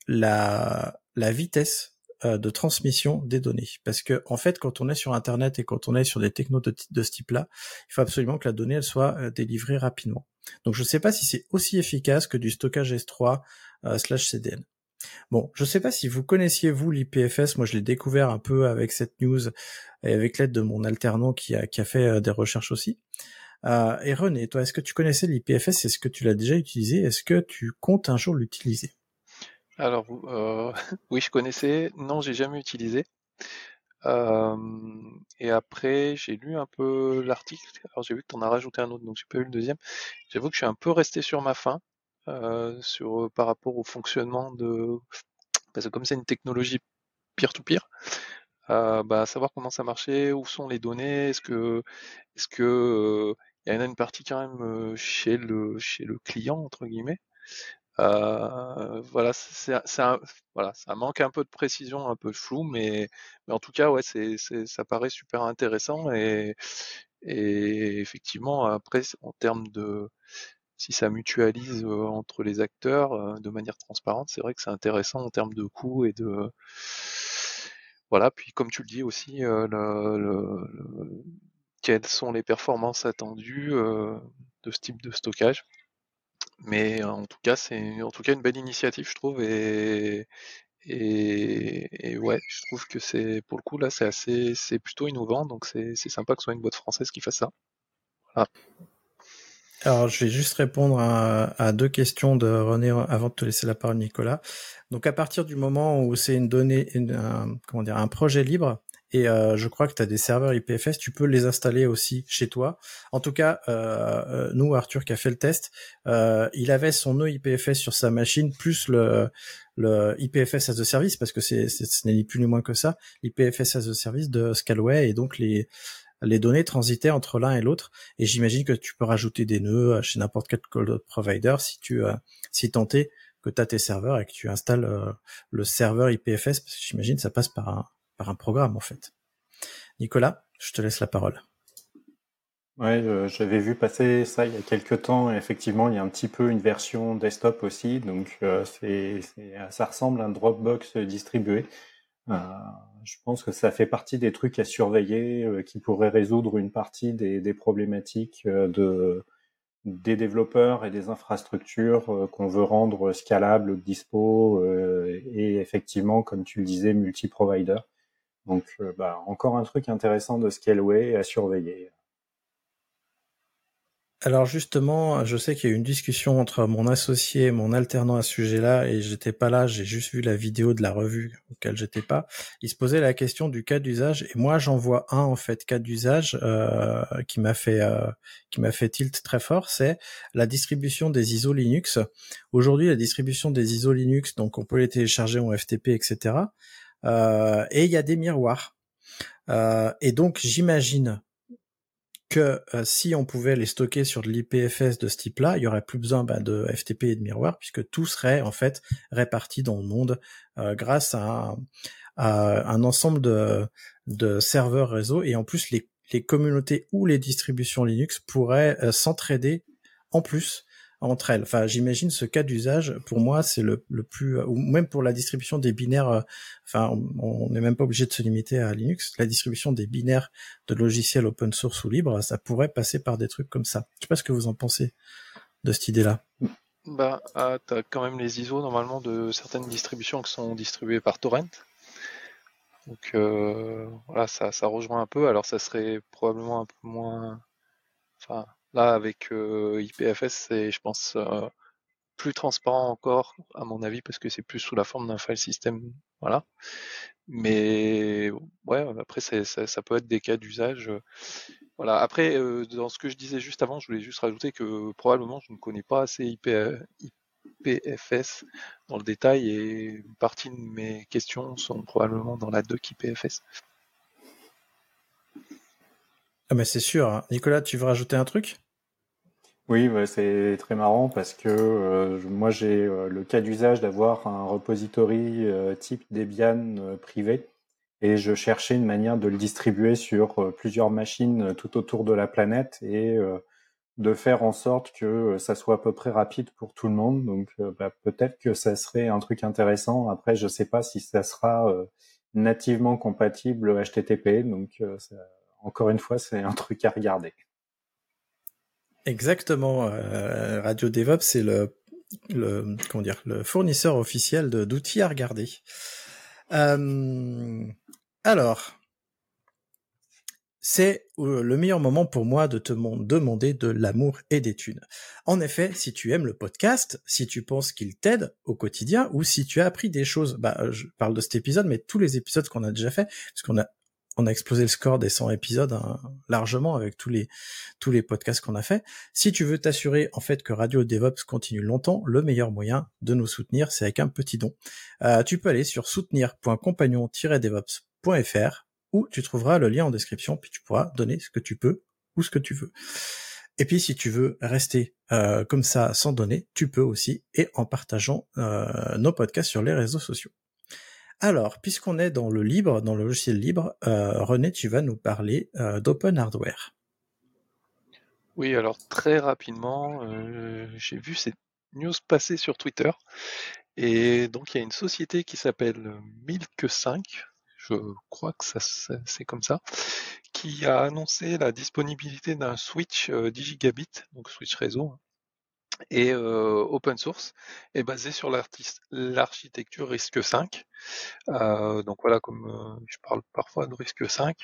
la, la vitesse euh, de transmission des données. Parce que en fait, quand on est sur Internet et quand on est sur des technos de, ce type-là, il faut absolument que la donnée elle soit euh, délivrée rapidement. Donc je ne sais pas si c'est aussi efficace que du stockage S3 euh, slash CDN. Bon, je ne sais pas si vous connaissiez vous l'IPFS. Moi, je l'ai découvert un peu avec cette news et avec l'aide de mon alternant qui a, qui a fait des recherches aussi. Et René, toi, est-ce que tu connaissais l'IPFS Est-ce que tu l'as déjà utilisé? Est-ce que tu comptes un jour l'utiliser? Alors, euh, oui, je connaissais. Non, j'ai jamais utilisé. et après, j'ai lu un peu l'article. Alors j'ai vu que tu en as rajouté un autre, donc j'ai pas eu le deuxième. J'avoue que je suis un peu resté sur ma faim sur par rapport au fonctionnement de parce que comme c'est une technologie peer-to-peer, bah, savoir comment ça marchait, où sont les données, est-ce que est-ce que il y en a une partie quand même chez le chez le client entre guillemets. Voilà, c'est voilà, ça manque un peu de précision, un peu flou, mais, en tout cas, ouais, ça paraît super intéressant et, et effectivement, après, en termes de, si ça mutualise entre les acteurs de manière transparente, c'est vrai que c'est intéressant en termes de coûts et de, voilà, puis comme tu le dis aussi, le, quelles sont les performances attendues de ce type de stockage. Mais en tout cas, c'est en tout cas une belle initiative, je trouve, et, ouais, je trouve que c'est pour le coup là, c'est assez, c'est plutôt innovant, donc c'est sympa que ce soit une boîte française qui fasse ça. Alors, je vais juste répondre à, deux questions de René avant de te laisser la parole, Nicolas. Donc, à partir du moment où c'est une donnée, comment dire, un projet libre, et euh, je crois que tu as des serveurs IPFS, tu peux les installer aussi chez toi. En tout cas, euh, euh, nous, Arthur qui a fait le test, il avait son nœud IPFS sur sa machine, plus le, le IPFS as a service, parce que c'est, ce n'est ni plus ni moins que ça, l'IPFS as a service de Scalway, et donc les, les données transitaient entre l'un et l'autre. Et j'imagine que tu peux rajouter des nœuds chez n'importe quel cloud provider si tu si tentais que tu as tes serveurs et que tu installes le serveur IPFS, parce que j'imagine ça passe par un par un programme en fait. Nicolas, je te laisse la parole. Ouais, j'avais vu passer ça il y a quelques temps. Et effectivement, il y a un petit peu une version desktop aussi, donc euh, ça ressemble à un Dropbox distribué. Euh, je pense que ça fait partie des trucs à surveiller euh, qui pourraient résoudre une partie des, des problématiques de des développeurs et des infrastructures qu'on veut rendre scalables, dispo et effectivement, comme tu le disais, multi-provider. Donc, euh, bah, encore un truc intéressant de Scaleway à surveiller. Alors justement, je sais qu'il y a eu une discussion entre mon associé et mon alternant à ce sujet-là, et j'étais pas là, j'ai juste vu la vidéo de la revue auquel j'étais pas. Il se posait la question du cas d'usage, et moi j'en vois un en fait cas d'usage euh, qui m'a fait euh, qui m'a fait tilt très fort, c'est la distribution des ISO Linux. Aujourd'hui, la distribution des ISO Linux, donc on peut les télécharger en FTP, etc. Euh, et il y a des miroirs. Euh, et donc j'imagine que euh, si on pouvait les stocker sur de l'IPFS de ce type-là, il y aurait plus besoin bah, de FTP et de miroirs puisque tout serait en fait réparti dans le monde grâce à un, ensemble de, serveurs réseau et en plus les, communautés ou les distributions Linux pourraient s'entraider en plus entre elles. Enfin, j'imagine ce cas d'usage, pour moi, c'est le, plus, ou même pour la distribution des binaires, euh, enfin, on n'est même pas obligé de se limiter à Linux, la distribution des binaires de logiciels open source ou libre, ça pourrait passer par des trucs comme ça. Je sais pas ce que vous en pensez de cette idée-là. Bah, ah, as quand même les ISO normalement de certaines distributions qui sont distribuées par Torrent. Donc euh, voilà, ça, ça rejoint un peu. Alors ça serait probablement un peu moins, Là, avec euh, IPFS, c'est, je pense, euh, plus transparent encore, à mon avis, parce que c'est plus sous la forme d'un file system. Voilà. Mais ouais, après, ça, peut être des cas d'usage. Euh, voilà. Après, dans ce que je disais juste avant, je voulais juste rajouter que probablement je ne connais pas assez IPFS dans le détail et une partie de mes questions sont probablement dans la doc IPFS. Ah mais c'est sûr. Hein. Nicolas, tu veux rajouter un truc? Oui, c'est très marrant parce que euh, moi j'ai euh, le cas d'usage d'avoir un repository euh, type Debian privé et je cherchais une manière de le distribuer sur plusieurs machines tout autour de la planète et de faire en sorte que ça soit à peu près rapide pour tout le monde. Donc bah, peut-être que ça serait un truc intéressant. Après, je sais pas si ça sera nativement compatible HTTP. Donc ça encore une fois, c'est un truc à regarder. Exactement. Euh, Radio DevOps, c'est le, le, comment dire, le fournisseur officiel d'outils à regarder. Euh, alors, c'est euh, le meilleur moment pour moi de te demander de l'amour et des thunes. En effet, si tu aimes le podcast, si tu penses qu'il t'aide au quotidien, ou si tu as appris des choses, bah, je parle de cet épisode, mais tous les épisodes qu'on a déjà fait, parce qu'on a on a explosé le score des 100 épisodes hein, largement avec tous les tous les podcasts qu'on a fait. Si tu veux t'assurer en fait que Radio DevOps continue longtemps, le meilleur moyen de nous soutenir, c'est avec un petit don. Euh, tu peux aller sur soutenir.compagnon-devops.fr où tu trouveras le lien en description, puis tu pourras donner ce que tu peux ou ce que tu veux. Et puis si tu veux rester euh, comme ça sans donner, tu peux aussi, et en partageant euh, nos podcasts sur les réseaux sociaux. Alors, puisqu'on est dans le libre, dans le logiciel libre, euh, René, tu vas nous parler d'open hardware. Oui, alors très rapidement, j'ai vu cette news passer sur Twitter. Et donc, il y a une société qui s'appelle Milk 5, je crois que ça, c'est comme ça, qui a annoncé la disponibilité d'un switch 10 euh, gigabits, donc switch réseau, hein, et euh, open source, et basé sur l'architecture RISC 5. Euh, donc voilà, comme je parle parfois de RISC 5,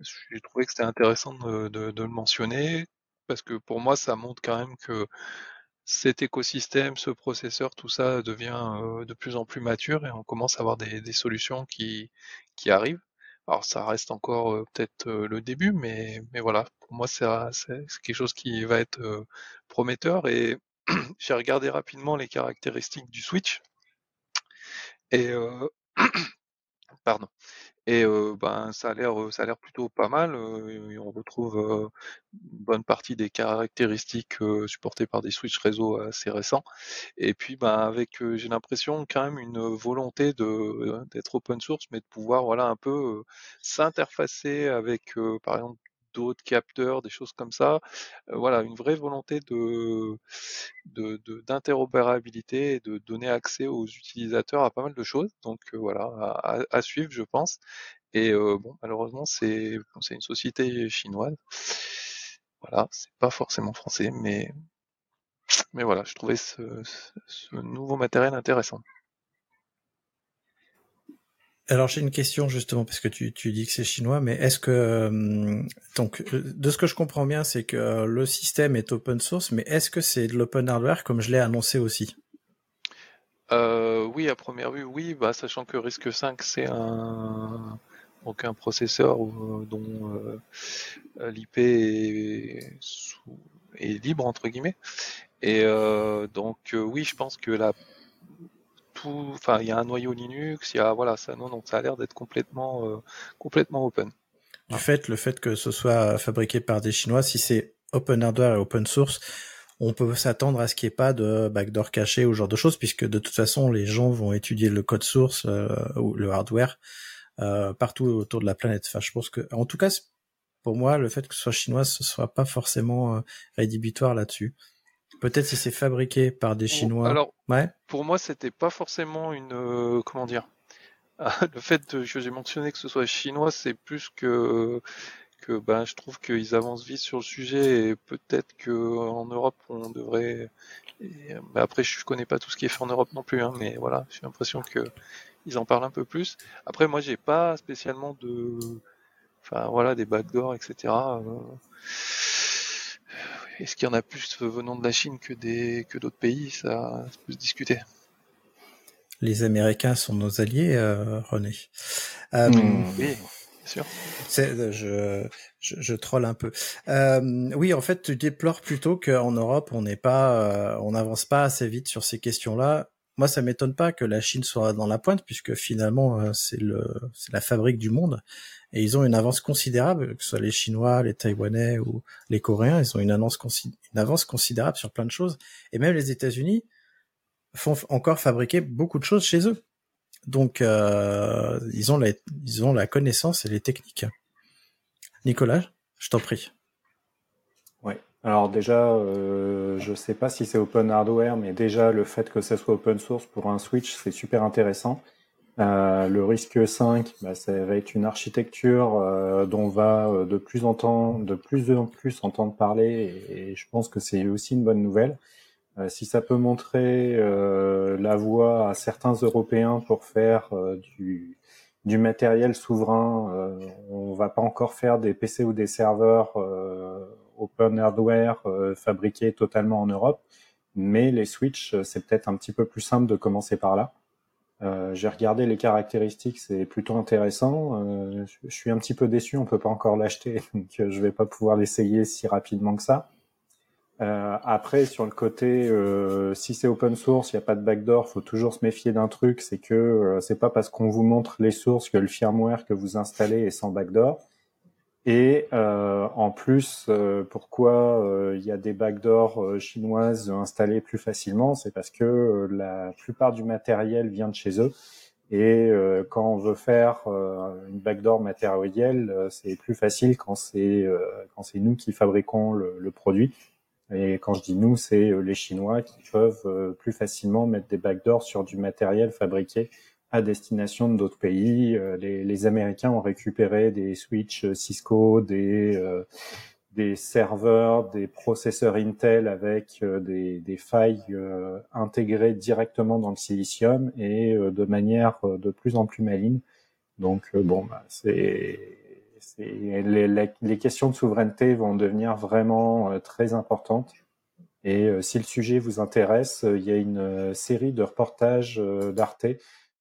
j'ai trouvé que c'était intéressant de, de, le mentionner, parce que pour moi, ça montre quand même que cet écosystème, ce processeur, tout ça devient de plus en plus mature et on commence à avoir des, solutions qui, qui arrivent. Alors ça reste encore peut-être le début, mais, mais voilà, pour moi c'est quelque chose qui va être prometteur et j'ai regardé rapidement les caractéristiques du switch et pardon et ben ça a l'air ça a l'air plutôt pas mal. on retrouve une bonne partie des caractéristiques supportées par des switches réseau assez récents. Et puis ben avec j'ai l'impression quand même une volonté de d'être open source, mais de pouvoir voilà un peu s'interfacer avec par exemple d'autres capteurs, des choses comme ça. Voilà, une vraie volonté d'interopérabilité et de donner accès aux utilisateurs à pas mal de choses. Donc voilà, à, suivre, je pense. Et bon, malheureusement, c'est une société chinoise. Voilà, c'est pas forcément français, mais mais voilà, je trouvais ce nouveau matériel intéressant. Alors j'ai une question justement parce que tu, dis que c'est chinois, mais est-ce que euh, donc euh, de ce que je comprends bien, c'est que euh, le système est open source, mais est-ce que c'est de l'open hardware comme je l'ai annoncé aussi? Oui, à première vue, oui. Bah, sachant que RISC 5 c'est un donc processeur dont l'IP est, est, libre entre guillemets. Et donc oui, je pense que la enfin, il y a un noyau Linux, il y a, voilà, ça, non, ça a l'air d'être complètement, euh, complètement open. Du fait, le fait que ce soit fabriqué par des Chinois, si c'est open hardware et open source, on peut s'attendre à ce qu'il n'y ait pas de backdoor caché ou genre de choses, puisque de toute façon, les gens vont étudier le code source euh, ou le hardware euh, partout autour de la planète. Enfin, je pense que, en tout cas, pour moi, le fait que ce soit chinois, ce soit pas forcément rédhibitoire là-dessus. Peut-être si c'est fabriqué par des Chinois. Alors, ouais. pour moi, c'était pas forcément une. Euh, comment dire Le fait que j'ai mentionné que ce soit chinois, c'est plus que que ben je trouve qu'ils avancent vite sur le sujet et peut-être que en Europe on devrait. Ben, après, je connais pas tout ce qui est fait en Europe non plus, hein, mais voilà, j'ai l'impression que ils en parlent un peu plus. Après, moi, j'ai pas spécialement de. Enfin, voilà, des backdoors, etc. Est-ce qu'il y en a plus venant de la Chine que des que d'autres pays? Ça, peut se discuter. Les Américains sont nos alliés, euh, René. Euh, hmm. Oui, bien sûr. Euh, je, je, je troll un peu. oui, en fait, tu déplores plutôt qu'en Europe, on n'est pas, on n'avance pas assez vite sur ces questions-là. Moi, ça m'étonne pas que la Chine soit dans la pointe, puisque finalement, c'est le, c'est la fabrique du monde et ils ont une avance considérable, que ce soit les Chinois, les Taïwanais ou les Coréens, ils ont une avance, une avance considérable sur plein de choses. Et même les États-Unis font encore fabriquer beaucoup de choses chez eux. Donc, euh, ils, ont la, ils ont la connaissance et les techniques. Nicolas, je t'en prie. Alors déjà, euh, je sais pas si c'est open hardware, mais déjà le fait que ça soit open source pour un switch, c'est super intéressant. Euh, le risque 5, bah, ça va être une architecture euh, dont on va euh, de plus en temps, de plus en plus entendre parler, et, je pense que c'est aussi une bonne nouvelle. si ça peut montrer la voie à certains Européens pour faire du, du matériel souverain, on va pas encore faire des PC ou des serveurs open hardware fabriqués totalement en Europe, mais les switches, c'est peut-être un petit peu plus simple de commencer par là. Euh, j'ai regardé les caractéristiques, c'est plutôt intéressant. Euh, je suis un petit peu déçu, on peut pas encore l'acheter, donc euh, je vais pas pouvoir l'essayer si rapidement que ça. Euh, après, sur le côté, euh, si c'est open source, il n'y a pas de backdoor, faut toujours se méfier d'un truc, c'est que c'est pas parce qu'on vous montre les sources que le firmware que vous installez est sans backdoor. Et euh, en plus, euh, pourquoi euh, il y a des backdoors chinoises installées plus facilement C'est parce que la plupart du matériel vient de chez eux. Et quand on veut faire une backdoor matérielle, c'est plus facile quand c'est quand c'est nous qui fabriquons le, le, produit. Et quand je dis nous, c'est les Chinois qui peuvent plus facilement mettre des backdoors sur du matériel fabriqué à destination de d'autres pays. Euh, les, Américains ont récupéré des switches euh, Cisco, des euh, serveurs, des processeurs Intel avec des, des, failles intégrées directement dans le silicium et de manière de plus en plus maligne. Donc bon, bah, c'est les, questions de souveraineté vont devenir vraiment très importantes. Et si le sujet vous intéresse, il y a une série de reportages d'Arte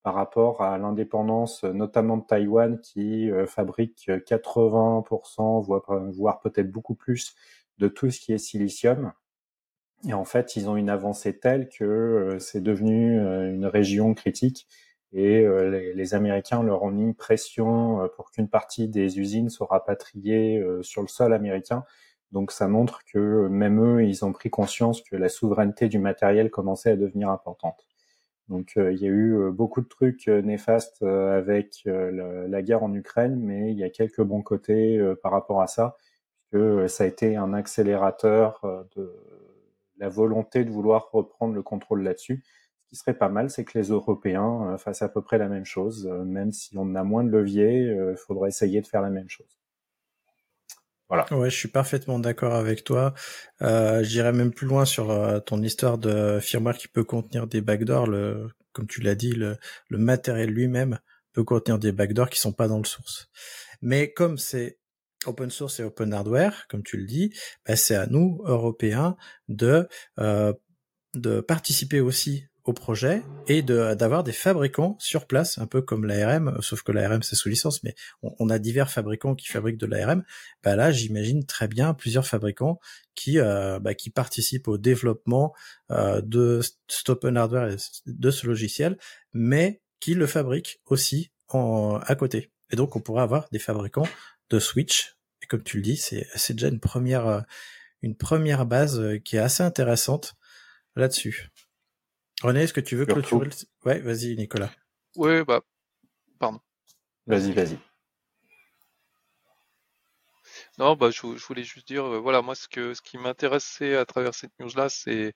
par rapport à l'indépendance, notamment de Taïwan, qui euh, fabrique 80%, voire, voire peut-être beaucoup plus, de tout ce qui est silicium. Et en fait, ils ont une avancée telle que euh, c'est devenu euh, une région critique. Et les, Américains leur ont mis pression pour qu'une partie des usines soit rapatriée sur le sol américain. Donc ça montre que même eux, ils ont pris conscience que la souveraineté du matériel commençait à devenir importante. Donc euh, il y a eu euh, beaucoup de trucs euh, néfastes avec la guerre en Ukraine, mais il y a quelques bons côtés par rapport à ça, que ça a été un accélérateur de la volonté de vouloir reprendre le contrôle là-dessus. Ce qui serait pas mal, c'est que les Européens fassent à peu près la même chose, même si on a moins de levier, il faudrait essayer de faire la même chose. Voilà. Ouais, je suis parfaitement d'accord avec toi. Euh, J'irais même plus loin sur euh, ton histoire de firmware qui peut contenir des backdoors. Le, comme tu l'as dit, le, le matériel lui-même peut contenir des backdoors qui sont pas dans le source. Mais comme c'est open source et open hardware, comme tu le dis, bah c'est à nous, Européens, de euh, de participer aussi au projet et de d'avoir des fabricants sur place, un peu comme l'ARM, sauf que l'ARM c'est sous licence, mais on, a divers fabricants qui fabriquent de l'ARM. Bah là, j'imagine très bien plusieurs fabricants qui euh, bah, qui participent au développement euh, de Stop Hardware et de ce logiciel, mais qui le fabriquent aussi en, à côté. Et donc on pourrait avoir des fabricants de Switch. Et comme tu le dis, c'est c'est déjà une première euh, une première base euh, qui est assez intéressante là-dessus. René, est-ce que tu veux clôturer le... Ouais, vas-y, Nicolas. Oui, bah, pardon. Vas-y, vas-y. Non, bah, je, voulais juste dire, euh, voilà, moi, ce que ce qui m'intéressait à travers cette news-là, c'est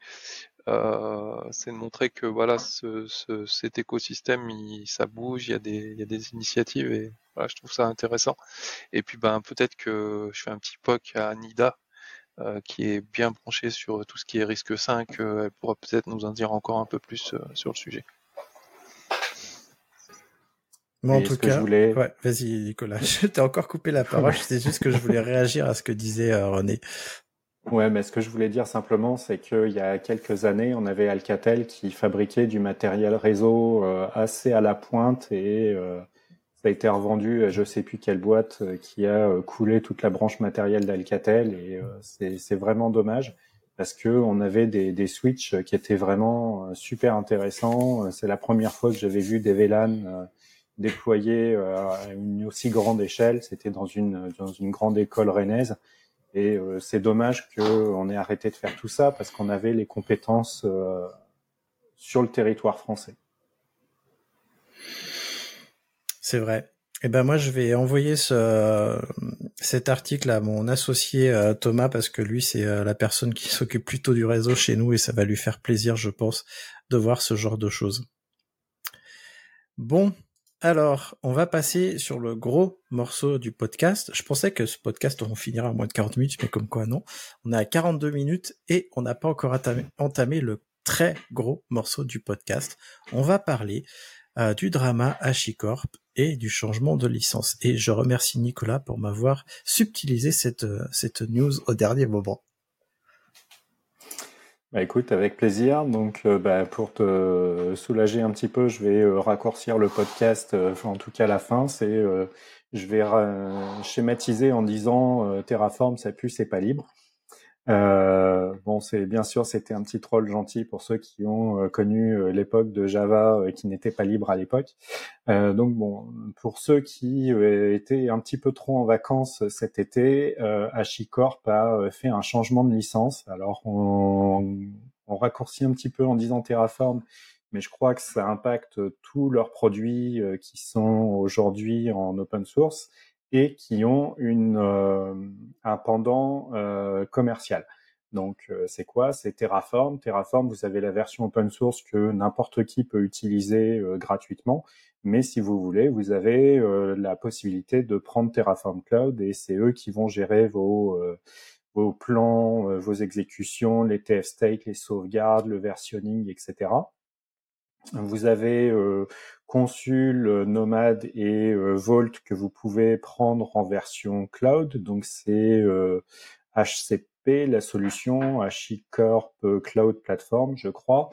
euh, c'est de montrer que voilà, ce, cet écosystème, il, ça bouge, il y a des il y a des initiatives et voilà, je trouve ça intéressant. Et puis, ben, peut-être que je fais un petit POC à Nida qui est bien branchée sur tout ce qui est risque 5, euh, elle pourra peut-être nous en dire encore un peu plus euh, sur le sujet. Bon, en tout cas, voulais... ouais, vas-y Nicolas, je t'ai encore coupé la parole, c'est juste que je voulais réagir à ce que disait René. Ouais, mais ce que je voulais dire simplement, c'est qu'il y a quelques années, on avait Alcatel qui fabriquait du matériel réseau assez à la pointe et ça a été revendu à je sais plus quelle boîte euh, qui a euh, coulé toute la branche matérielle d'Alcatel et euh, c'est vraiment dommage parce que on avait des, des switches qui étaient vraiment super intéressants. C'est la première fois que j'avais vu des VLAN déployés à une aussi grande échelle. C'était dans une dans une grande école rennaise. Et c'est dommage qu'on ait arrêté de faire tout ça parce qu'on avait les compétences sur le territoire français. C'est vrai. Eh ben moi je vais envoyer ce, cet article à mon associé euh, Thomas parce que lui c'est euh, la personne qui s'occupe plutôt du réseau chez nous et ça va lui faire plaisir je pense de voir ce genre de choses. Bon, alors on va passer sur le gros morceau du podcast. Je pensais que ce podcast on finira en moins de 40 minutes mais comme quoi non. On est à 42 minutes et on n'a pas encore entamé le très gros morceau du podcast. On va parler euh, du drama HashiCorp et du changement de licence. Et je remercie Nicolas pour m'avoir subtilisé cette, euh, cette news au dernier moment. Bah écoute, avec plaisir. Donc, euh, bah, pour te soulager un petit peu, je vais euh, raccourcir le podcast, en tout cas la fin. C'est, je vais schématiser en disant Terraform, ça pue, c'est pas libre. Euh, bon, c'est bien sûr, c'était un petit troll gentil pour ceux qui ont euh, connu euh, l'époque de Java qui n'était pas libre à l'époque. donc bon, pour ceux qui étaient un petit peu trop en vacances cet été, HashiCorp a fait un changement de licence. Alors on, on raccourcit un petit peu en disant Terraform, mais je crois que ça impacte tous leurs produits qui sont aujourd'hui en open source et qui ont une, euh, un pendant euh, commercial. Donc, euh, c'est quoi? C'est Terraform. Terraform, vous avez la version open source que n'importe qui peut utiliser gratuitement. Mais si vous voulez, vous avez la possibilité de prendre Terraform Cloud et c'est eux qui vont gérer vos, vos plans, vos exécutions, les TF state, les sauvegardes, le versionning, etc. Vous avez Consul, Nomad et Vault que vous pouvez prendre en version cloud. Donc c'est HCP, la solution HashiCorp Cloud Platform, je crois,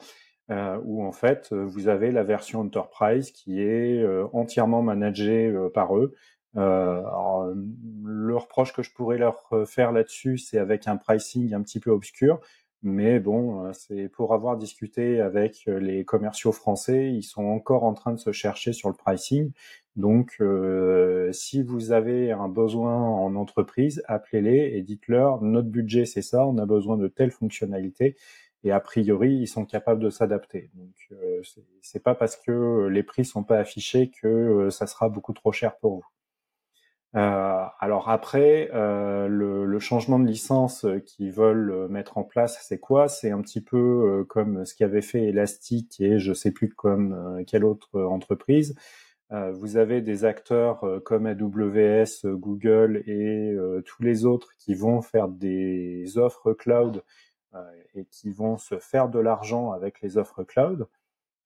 où en fait vous avez la version Enterprise qui est entièrement managée par eux. le reproche que je pourrais leur faire là-dessus, c'est avec un pricing un petit peu obscur. Mais bon, euh, c'est pour avoir discuté avec euh, les commerciaux français, ils sont encore en train de se chercher sur le pricing. Donc, euh, si vous avez un besoin en entreprise, appelez-les et dites-leur notre budget c'est ça, on a besoin de telle fonctionnalité. Et a priori, ils sont capables de s'adapter. Donc, euh, c'est pas parce que les prix sont pas affichés que ça sera beaucoup trop cher pour vous. Euh, alors après, euh, le, changement de licence qu'ils veulent mettre en place, c'est quoi? C'est un petit peu euh, comme ce qu'avait fait Elastic et je sais plus comme euh, quelle autre entreprise. Euh, vous avez des acteurs comme AWS, Google et tous les autres qui vont faire des offres cloud et qui vont se faire de l'argent avec les offres cloud.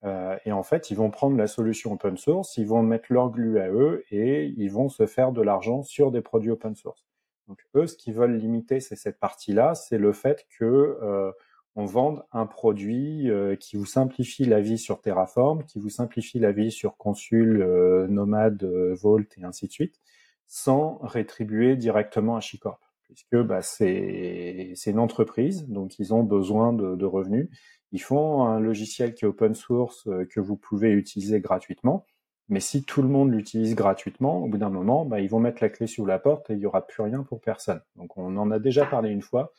Euh, et en fait, ils vont prendre la solution open source, ils vont mettre leur glue à eux et ils vont se faire de l'argent sur des produits open source. Donc eux, ce qu'ils veulent limiter, c'est cette partie-là, c'est le fait que euh, on vende un produit euh, qui vous simplifie la vie sur Terraform, qui vous simplifie la vie sur Consul, euh, Nomad, euh, Vault et ainsi de suite, sans rétribuer directement à Chicorp, puisque bah, c'est une entreprise, donc ils ont besoin de, de revenus ils font un logiciel qui est open source euh, que vous pouvez utiliser gratuitement. Mais si tout le monde l'utilise gratuitement, au bout d'un moment, bah, ils vont mettre la clé sous la porte et il n'y aura plus rien pour personne. Donc on en a déjà parlé une fois.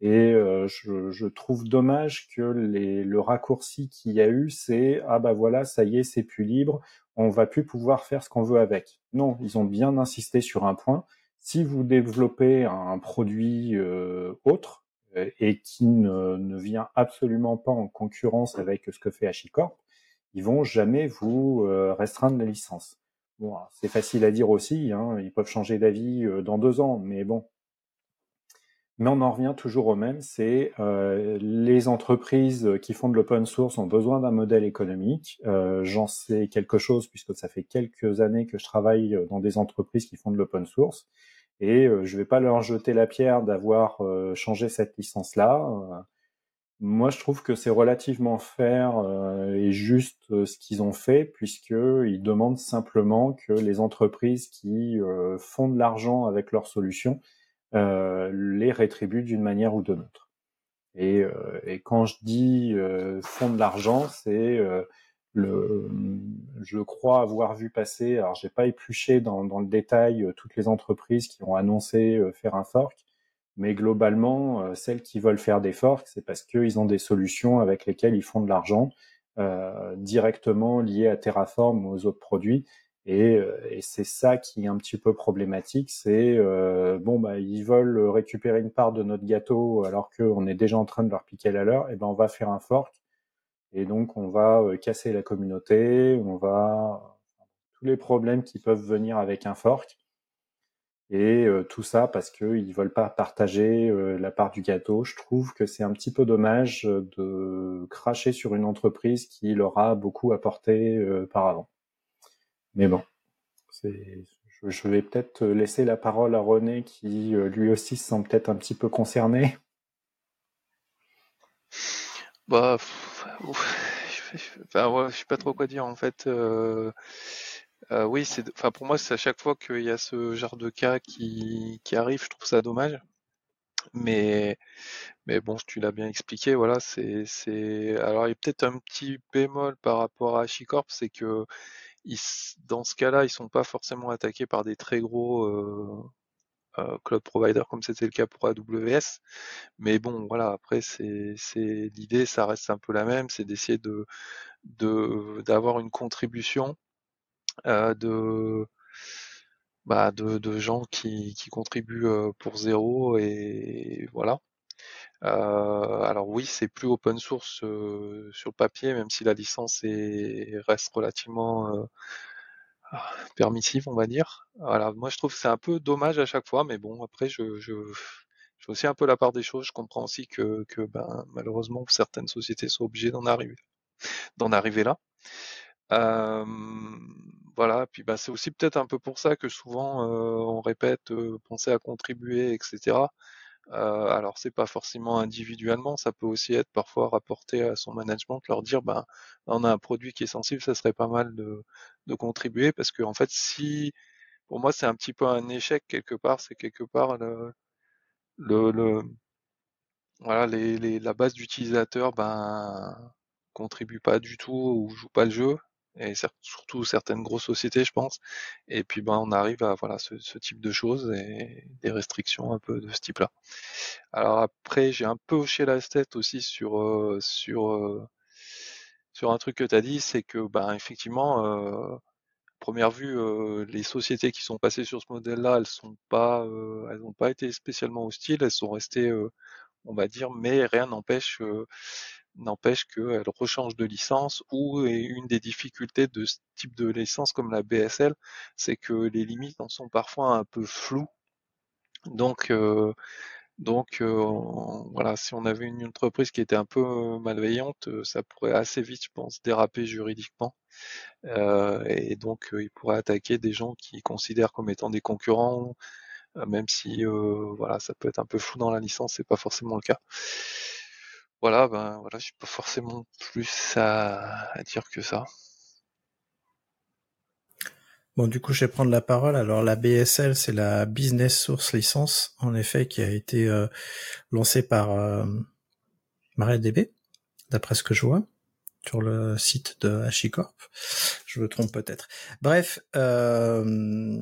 Et euh, je, je, trouve dommage que les, le raccourci qu'il y a eu, c'est ah bah voilà, ça y est, c'est plus libre, on va plus pouvoir faire ce qu'on veut avec. Non, ils ont bien insisté sur un point. Si vous développez un produit euh, autre, et qui ne, ne, vient absolument pas en concurrence avec ce que fait HashiCorp, ils vont jamais vous euh, restreindre la licence. C'est facile à dire aussi, hein, ils peuvent changer d'avis euh, dans deux ans, mais bon. Mais on en revient toujours au même, c'est euh, les entreprises qui font de l'open source ont besoin d'un modèle économique. Euh, J'en sais quelque chose puisque ça fait quelques années que je travaille dans des entreprises qui font de l'open source et je vais pas leur jeter la pierre d'avoir changé cette licence-là. Moi, je trouve que c'est relativement fair et juste ce qu'ils ont fait, puisqu'ils demandent simplement que les entreprises qui font de l'argent avec leurs solutions les rétribuent d'une manière ou d'une autre. Et, et, quand je dis font de l'argent, c'est je crois avoir vu passer, alors j'ai pas épluché dans, le détail euh, toutes les entreprises qui ont annoncé euh, faire un fork, mais globalement, euh, celles qui veulent faire des forks, c'est parce qu'ils ont des solutions avec lesquelles ils font de l'argent directement liées à Terraform ou aux autres produits. Et, et c'est ça qui est un petit peu problématique, c'est euh, bon bah ils veulent récupérer une part de notre gâteau alors qu'on est déjà en train de leur piquer la leur, et ben on va faire un fork et donc, on va euh, casser la communauté, on va tous les problèmes qui peuvent venir avec un fork. Et euh, tout ça parce qu'ils ne veulent pas partager euh, la part du gâteau. Je trouve que c'est un petit peu dommage de cracher sur une entreprise qui leur a beaucoup apporté par avant. Mais bon, je vais peut-être laisser la parole à René qui lui aussi se sent peut-être un petit peu concerné. Bah, enfin, ouais, je sais pas trop quoi dire en fait. Euh, euh, oui, c'est, enfin pour moi, c'est à chaque fois qu'il y a ce genre de cas qui, qui arrive, je trouve ça dommage. Mais, mais bon, tu l'as bien expliqué, voilà, c'est, c'est, alors il y a peut-être un petit bémol par rapport à HashiCorp, c'est que dans ce cas-là, ils sont pas forcément attaqués par des très gros euh, cloud providers comme c'était le cas pour AWS. Mais bon, voilà, après, c'est, l'idée, ça reste un peu la même, c'est d'essayer de, de, d'avoir une contribution euh, de, bah, de, de gens qui, qui contribuent euh, pour zéro et voilà. Euh, alors oui, c'est plus open source euh, sur le papier, même si la licence est, reste relativement euh, permissive, on va dire. Voilà, moi je trouve que c'est un peu dommage à chaque fois, mais bon, après je, je, je fais aussi un peu la part des choses. Je comprends aussi que, que ben, malheureusement certaines sociétés sont obligées d'en arriver, d'en arriver là. Euh, voilà, puis bah, c'est aussi peut-être un peu pour ça que souvent euh, on répète euh, penser à contribuer, etc. Euh, alors c'est pas forcément individuellement, ça peut aussi être parfois rapporté à son management, leur dire ben on a un produit qui est sensible, ça serait pas mal de, de contribuer parce que en fait si pour moi c'est un petit peu un échec quelque part, c'est quelque part le, le, le voilà les, les, la base d'utilisateurs ben contribue pas du tout ou joue pas le jeu et surtout certaines grosses sociétés, je pense. Et puis ben on arrive à voilà ce, type de choses et des restrictions un peu de ce type-là. Alors après, j'ai un peu hoché la tête aussi sur euh, sur euh, sur un truc que tu as dit, c'est que ben effectivement, euh, première vue, euh, les sociétés qui sont passées sur ce modèle-là, elles sont pas, euh, elles n'ont pas été spécialement hostiles, elles sont restées, on va dire, mais rien n'empêche n'empêche qu'elle rechange de licence ou une des difficultés de ce type de licence comme la BSL, c'est que les limites en sont parfois un peu floues. Donc, euh, donc euh, voilà, si on avait une entreprise qui était un peu malveillante, ça pourrait assez vite, je pense, déraper juridiquement. Euh, et donc, il pourrait attaquer des gens qui considèrent comme étant des concurrents, même si voilà, ça peut être un peu flou dans la licence, c'est pas forcément le cas voilà, ben voilà, j'ai pas forcément plus à, dire que ça. Bon, du coup, je vais prendre la parole. Alors, la BSL, c'est la Business Source License, en effet, qui a été euh, lancée par euh, MariaDB, d'après ce que je vois, sur le site de HashiCorp. Je me trompe peut-être. Bref, euh,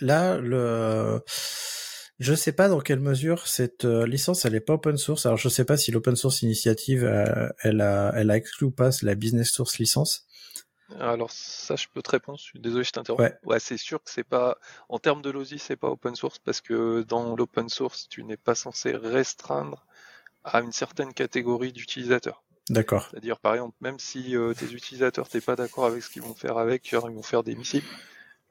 là, le je sais pas dans quelle mesure cette euh, licence elle est pas open source. Alors je sais pas si l'open source initiative euh, elle a elle a exclu ou pas la business source licence. Alors ça je peux te répondre. Je suis désolé je t'interromps. Ouais, ouais c'est sûr que c'est pas en termes de logique c'est pas open source parce que dans l'open source tu n'es pas censé restreindre à une certaine catégorie d'utilisateurs. D'accord. C'est-à-dire par exemple même si euh, tes utilisateurs t'es pas d'accord avec ce qu'ils vont faire avec, genre ils vont faire des missiles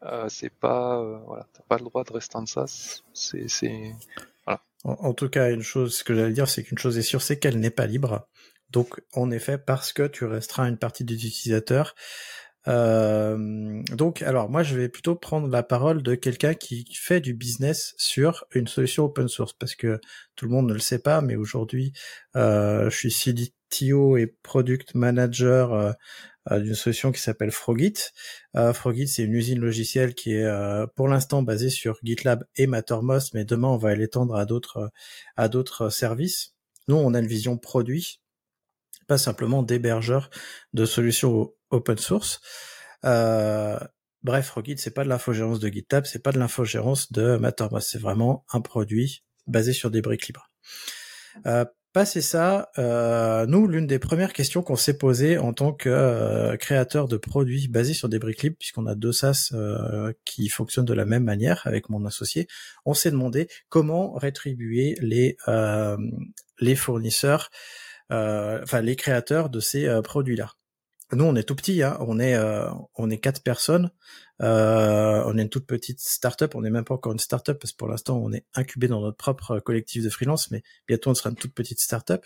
euh, c'est pas euh, voilà, t'as pas le droit de restreindre ça. C'est c'est voilà. En, en, tout cas, une chose, ce que j'allais dire, c'est qu'une chose est sûre, c'est qu'elle n'est pas libre. Donc, en effet, parce que tu restreins une partie des utilisateurs. Euh, donc, alors moi, je vais plutôt prendre la parole de quelqu'un qui fait du business sur une solution open source, parce que tout le monde ne le sait pas, mais aujourd'hui, euh, je suis CTO et product manager euh, d'une solution qui s'appelle Frogit. Euh, Frogit, c'est une usine logicielle qui est euh, pour l'instant basée sur GitLab et Mattermost, mais demain on va l'étendre à d'autres à d'autres services. Nous, on a une vision produit, pas simplement d'hébergeur de solutions open source. Euh, bref, Frogit, c'est pas de l'infogérance de GitLab, c'est pas de l'infogérance de Mattermost, c'est vraiment un produit basé sur des briques libres. Euh, Passé ça, euh, nous, l'une des premières questions qu'on s'est posées en tant que euh, créateur de produits basés sur des briques puisqu'on a deux SaaS euh, qui fonctionnent de la même manière avec mon associé, on s'est demandé comment rétribuer les euh, les fournisseurs, enfin les créateurs de ces produits-là. Nous, on est tout petit, hein, on est on est quatre personnes. Euh, on est une toute petite start-up, on n'est même pas encore une start-up parce que pour l'instant on est incubé dans notre propre collectif de freelance, mais bientôt on sera une toute petite start-up.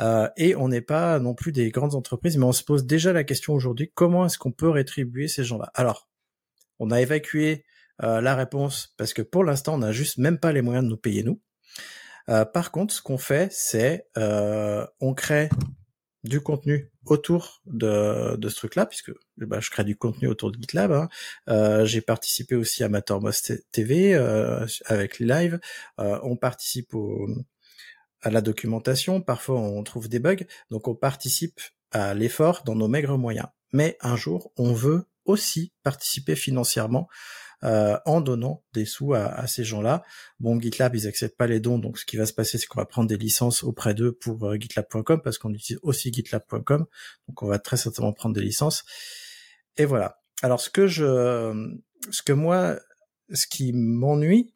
Euh, et on n'est pas non plus des grandes entreprises, mais on se pose déjà la question aujourd'hui comment est-ce qu'on peut rétribuer ces gens-là? Alors, on a évacué euh, la réponse parce que pour l'instant on n'a juste même pas les moyens de nous payer nous. par contre, ce qu'on fait, c'est on crée du contenu autour de, de ce truc-là, puisque bah, je crée du contenu autour de GitLab. Hein. Euh, j'ai participé aussi à Mattermost TV euh, avec les lives. Euh, on participe à la documentation. Parfois, on trouve des bugs. Donc, on participe à l'effort dans nos maigres moyens. Mais un jour, on veut aussi participer financièrement euh, en donnant des sous à, ces gens-là. Bon, GitLab, ils acceptent pas les dons, donc ce qui va se passer, c'est qu'on va prendre des licences auprès d'eux pour euh, GitLab.com, parce qu'on utilise aussi GitLab.com, donc on va très certainement prendre des licences. Et voilà. Alors ce que je, ce que moi, ce qui m'ennuie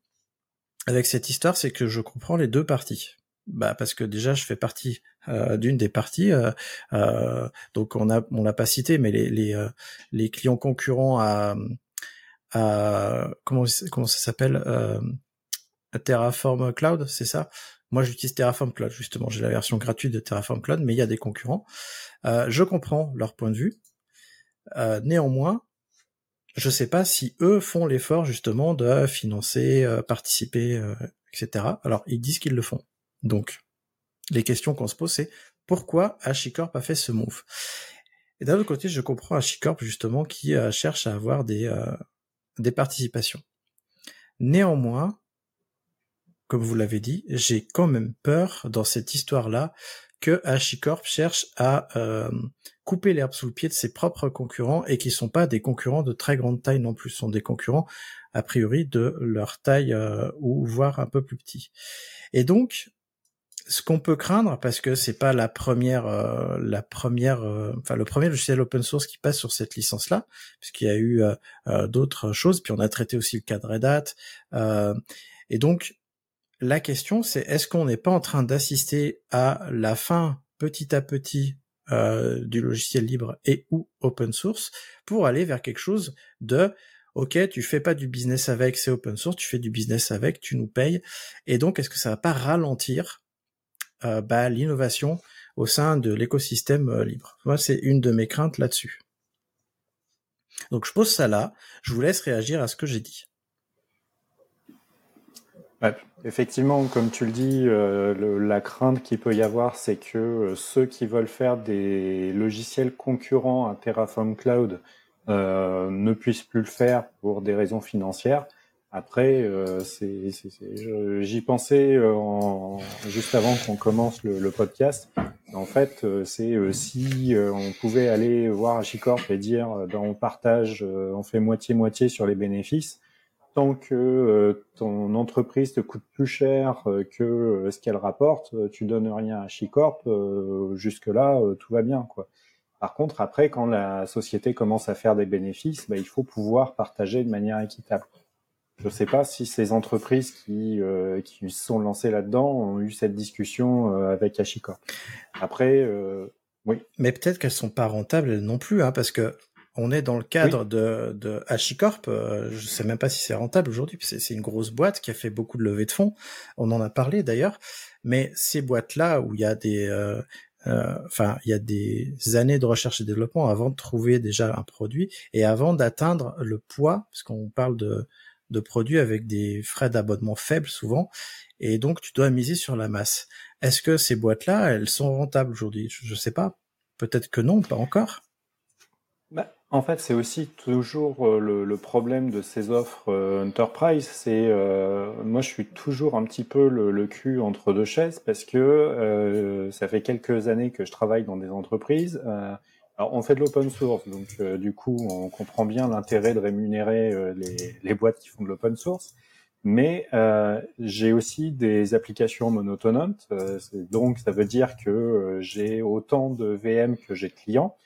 avec cette histoire, c'est que je comprends les deux parties. Bah parce que déjà je fais partie euh, d'une des parties. Euh, donc on a on l'a pas cité, mais les les, les clients concurrents à à comment comment ça s'appelle euh, Terraform Cloud, c'est ça? Moi, j'utilise Terraform Cloud justement. J'ai la version gratuite de Terraform Cloud, mais il y a des concurrents. Euh, je comprends leur point de vue. Euh, néanmoins, je sais pas si eux font l'effort justement de financer, euh, participer, euh, etc. Alors, ils disent qu'ils le font. Donc, les questions qu'on se pose, c'est pourquoi HashiCorp a fait ce move? Et d'un autre côté, je comprends HashiCorp justement qui euh, cherche à avoir des des participations. Néanmoins, comme vous l'avez dit, j'ai quand même peur dans cette histoire-là que HashiCorp cherche à euh, couper l'herbe sous le pied de ses propres concurrents et qui sont pas des concurrents de très grande taille non plus, sont des concurrents a priori de leur taille euh, ou voire un peu plus petits. Et donc, ce qu'on peut craindre, parce que c'est pas la première, euh, la première, euh, enfin le premier logiciel open source qui passe sur cette licence-là, puisqu'il y a eu euh, d'autres choses. Puis on a traité aussi le cas de Red Hat. et donc la question, c'est est-ce qu'on n'est pas en train d'assister à la fin petit à petit du logiciel libre et ou open source pour aller vers quelque chose de ok, tu fais pas du business avec, c'est open source, tu fais du business avec, tu nous payes, et donc est-ce que ça va pas ralentir euh, bah, l'innovation au sein de l'écosystème euh, libre. Moi, c'est une de mes craintes là-dessus. Donc je pose ça là, je vous laisse réagir à ce que j'ai dit. effectivement, comme tu le dis, euh, la crainte qu'il peut y avoir, c'est que ceux qui veulent faire des logiciels concurrents à Terraform Cloud ne puissent plus le faire pour des raisons financières. Après, euh, j'y pensais euh, en, juste avant qu'on commence le, le, podcast. En fait, euh, c'est euh, si on pouvait aller voir Chicorp et dire ben, on partage, on fait moitié-moitié sur les bénéfices, tant que ton entreprise te coûte plus cher que ce qu'elle rapporte, tu donnes rien à Chicorp, jusque-là, tout va bien. quoi. Par contre, après, quand la société commence à faire des bénéfices, ben, il faut pouvoir partager de manière équitable. Je ne sais pas si ces entreprises qui, euh, qui sont lancées là-dedans ont eu cette discussion euh, avec HashiCorp. Après, euh, oui. Mais peut-être qu'elles sont pas rentables non plus, hein, parce que on est dans le cadre de, de HashiCorp. Euh, je sais même pas si c'est rentable aujourd'hui. C'est une grosse boîte qui a fait beaucoup de levées de fonds. On en a parlé d'ailleurs. Mais ces boîtes-là où il y a des, enfin, il y a des années de recherche et développement avant de trouver déjà un produit et avant d'atteindre le poids, parce qu'on parle de de produits avec des frais d'abonnement faibles souvent, et donc tu dois miser sur la masse. Est-ce que ces boîtes-là, elles sont rentables aujourd'hui? Je ne sais pas. Peut-être que non, pas encore. Bah, en fait, c'est aussi toujours euh, le, problème de ces offres euh, enterprise. C'est euh, moi, je suis toujours un petit peu le, cul entre deux chaises parce que ça fait quelques années que je travaille dans des entreprises. Alors, on fait de l'open source, donc euh, du coup, on comprend bien l'intérêt de rémunérer euh, les, les, boîtes qui font de l'open source. Mais euh, j'ai aussi des applications monotonantes, donc ça veut dire que j'ai autant de VM que j'ai de clients,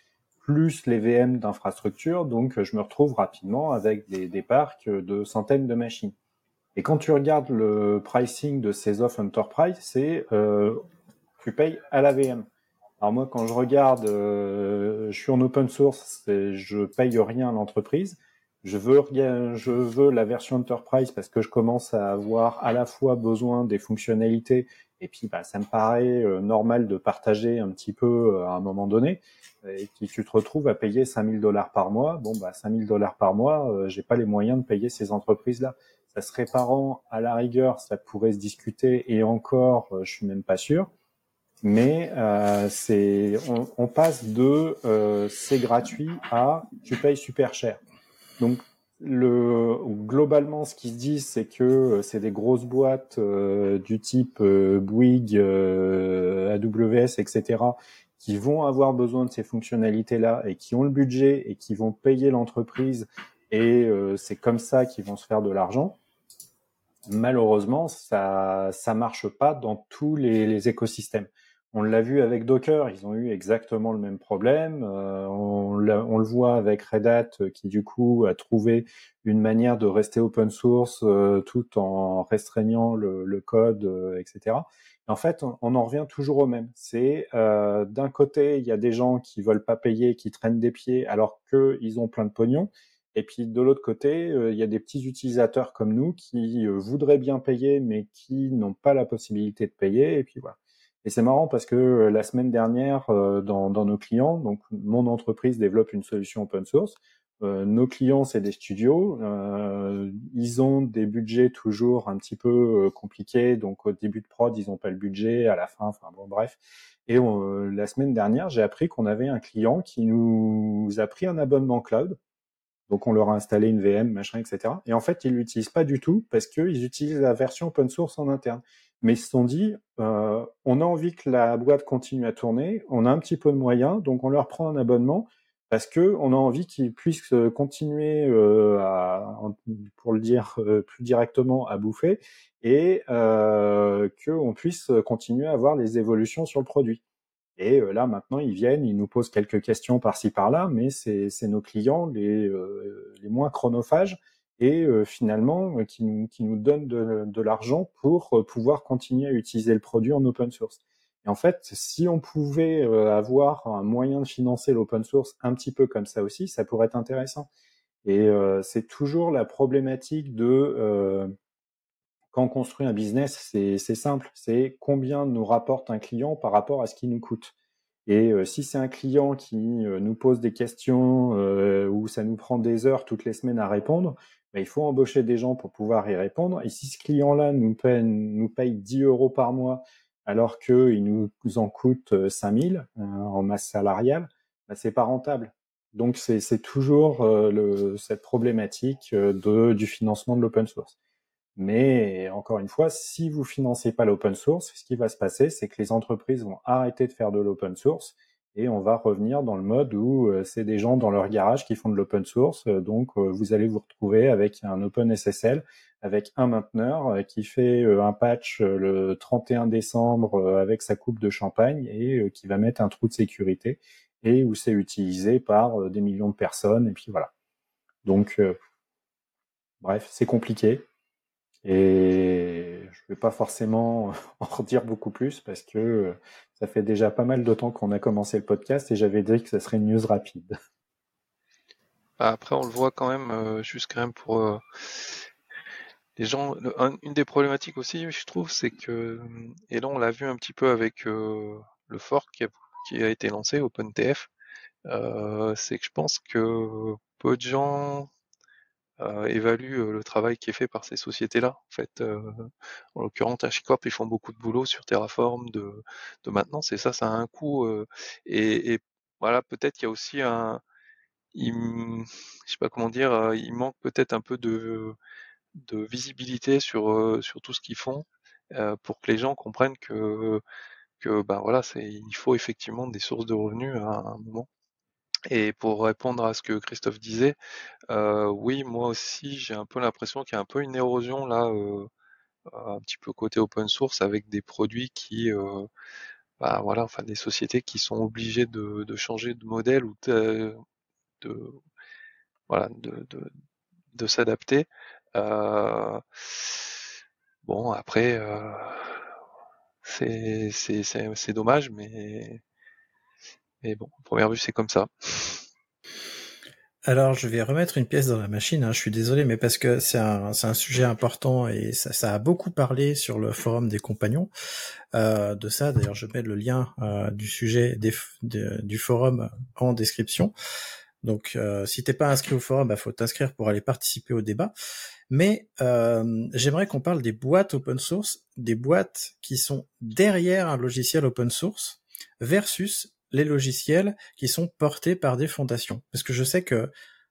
plus les VM d'infrastructure, donc je me retrouve rapidement avec des, des parcs de centaines de machines. Et quand tu regardes le pricing de ces offres enterprise, c'est tu payes à la VM. Alors moi, quand je regarde, euh, je suis en open source, je paye rien à l'entreprise. Je veux, je veux la version enterprise parce que je commence à avoir à la fois besoin des fonctionnalités et puis bah, ça me paraît euh, normal de partager un petit peu euh, à un moment donné. Et puis tu te retrouves à payer 5000 dollars par mois. Bon, bah 5000 dollars par mois, j'ai pas les moyens de payer ces entreprises-là. Ça serait parent à la rigueur, ça pourrait se discuter et encore, je suis même pas sûr. Mais c'est, on, on, passe de c'est gratuit à tu payes super cher. Donc le, globalement, ce qui se dit, c'est que euh, c'est des grosses boîtes euh, du type euh, Bouygues, euh, AWS, etc., qui vont avoir besoin de ces fonctionnalités-là et qui ont le budget et qui vont payer l'entreprise. Et c'est comme ça qu'ils vont se faire de l'argent. Malheureusement, ça ça marche pas dans tous les, les écosystèmes. On l'a vu avec Docker, ils ont eu exactement le même problème. Euh, on, le voit avec Red Hat, euh, qui du coup a trouvé une manière de rester open source euh, tout en restreignant le, code, etc. en fait, on, en revient toujours au même. C'est d'un côté, il y a des gens qui veulent pas payer, qui traînent des pieds, alors qu'ils ont plein de pognon. Et puis de l'autre côté, il y a des petits utilisateurs comme nous qui voudraient bien payer, mais qui n'ont pas la possibilité de payer. Et puis voilà. Et c'est marrant parce que euh, la semaine dernière, euh, dans, nos clients, donc mon entreprise développe une solution open source. Euh, nos clients, c'est des studios. Ils ont des budgets toujours un petit peu compliqués. Donc au début de prod, ils n'ont pas le budget. À la fin, enfin bon, bref. Et la semaine dernière, j'ai appris qu'on avait un client qui nous a pris un abonnement cloud. Donc on leur a installé une VM, machin, etc. Et en fait, ils l'utilisent pas du tout parce qu'ils utilisent la version open source en interne mais ils se sont dit, euh, on a envie que la boîte continue à tourner, on a un petit peu de moyens, donc on leur prend un abonnement parce que on a envie qu'ils puissent euh, continuer euh, à, pour le dire plus directement, à bouffer et qu'on puisse continuer à avoir les évolutions sur le produit. Et euh, là, maintenant, ils viennent, ils nous posent quelques questions par-ci par-là, mais c'est nos clients les, les moins chronophages et euh, finalement euh, qui nous, qui nous donne de, de l'argent pour euh, pouvoir continuer à utiliser le produit en open source. Et en fait, si on pouvait avoir un moyen de financer l'open source un petit peu comme ça aussi, ça pourrait être intéressant. Et c'est toujours la problématique de quand on construit un business, c'est simple, c'est combien nous rapporte un client par rapport à ce qui nous coûte. Et si c'est un client qui nous pose des questions euh, où ça nous prend des heures toutes les semaines à répondre, bah, il faut embaucher des gens pour pouvoir y répondre. Et si ce client-là nous paye, nous paye 10 euros par mois alors qu'il nous en coûte 5000 euh, en masse salariale, bah, c'est pas rentable. Donc c'est toujours euh, cette problématique euh, du financement de l'open source. Mais encore une fois, si vous financez pas l'open source, ce qui va se passer, c'est que les entreprises vont arrêter de faire de l'open source et on va revenir dans le mode où euh, c'est des gens dans leur garage qui font de l'open source. Euh, donc, euh, vous allez vous retrouver avec un OpenSSL, avec un mainteneur qui fait un patch le 31 décembre avec sa coupe de champagne et qui va mettre un trou de sécurité et où c'est utilisé par des millions de personnes. Et puis voilà. Donc, bref, c'est compliqué. Et je ne vais pas forcément en redire beaucoup plus parce que euh, ça fait déjà pas mal de temps qu'on a commencé le podcast et j'avais dit que ça serait une news rapide. Bah, après, on le voit quand même, euh, juste quand même pour euh, les gens. une des problématiques aussi, je trouve, c'est que, et là on l'a vu un petit peu avec le fork qui a, qui a, été lancé, OpenTF, c'est que je pense que peu de gens euh, évalue euh, le travail qui est fait par ces sociétés-là. En fait, euh, en l'occurrence, HashiCorp, ils font beaucoup de boulot sur Terraform, de, maintenance, et ça, ça a un coût. Et, voilà, peut-être qu'il y a aussi un, il, je sais pas comment dire, il manque peut-être un peu de, visibilité sur sur tout ce qu'ils font pour que les gens comprennent que que ben voilà, il faut effectivement des sources de revenus à un moment. Et pour répondre à ce que Christophe disait, euh, oui, moi aussi, j'ai un peu l'impression qu'il y a un peu une érosion là, euh, un petit peu côté open source, avec des produits qui, euh, bah, voilà, enfin des sociétés qui sont obligées de, de changer de modèle ou de, voilà, de, de, de s'adapter. Euh, bon, après, euh, c'est dommage, mais mais bon, première vue, c'est comme ça. Alors, je vais remettre une pièce dans la machine. Hein. Je suis désolé, mais parce que c'est un, sujet important et ça, a beaucoup parlé sur le forum des compagnons euh, de ça. D'ailleurs, je mets le lien euh, du sujet du forum en description. Donc, euh, si t'es pas inscrit au forum, bah, faut t'inscrire pour aller participer au débat. Mais euh, j'aimerais qu'on parle des boîtes open source, des boîtes qui sont derrière un logiciel open source versus les logiciels qui sont portés par des fondations. Parce que je sais que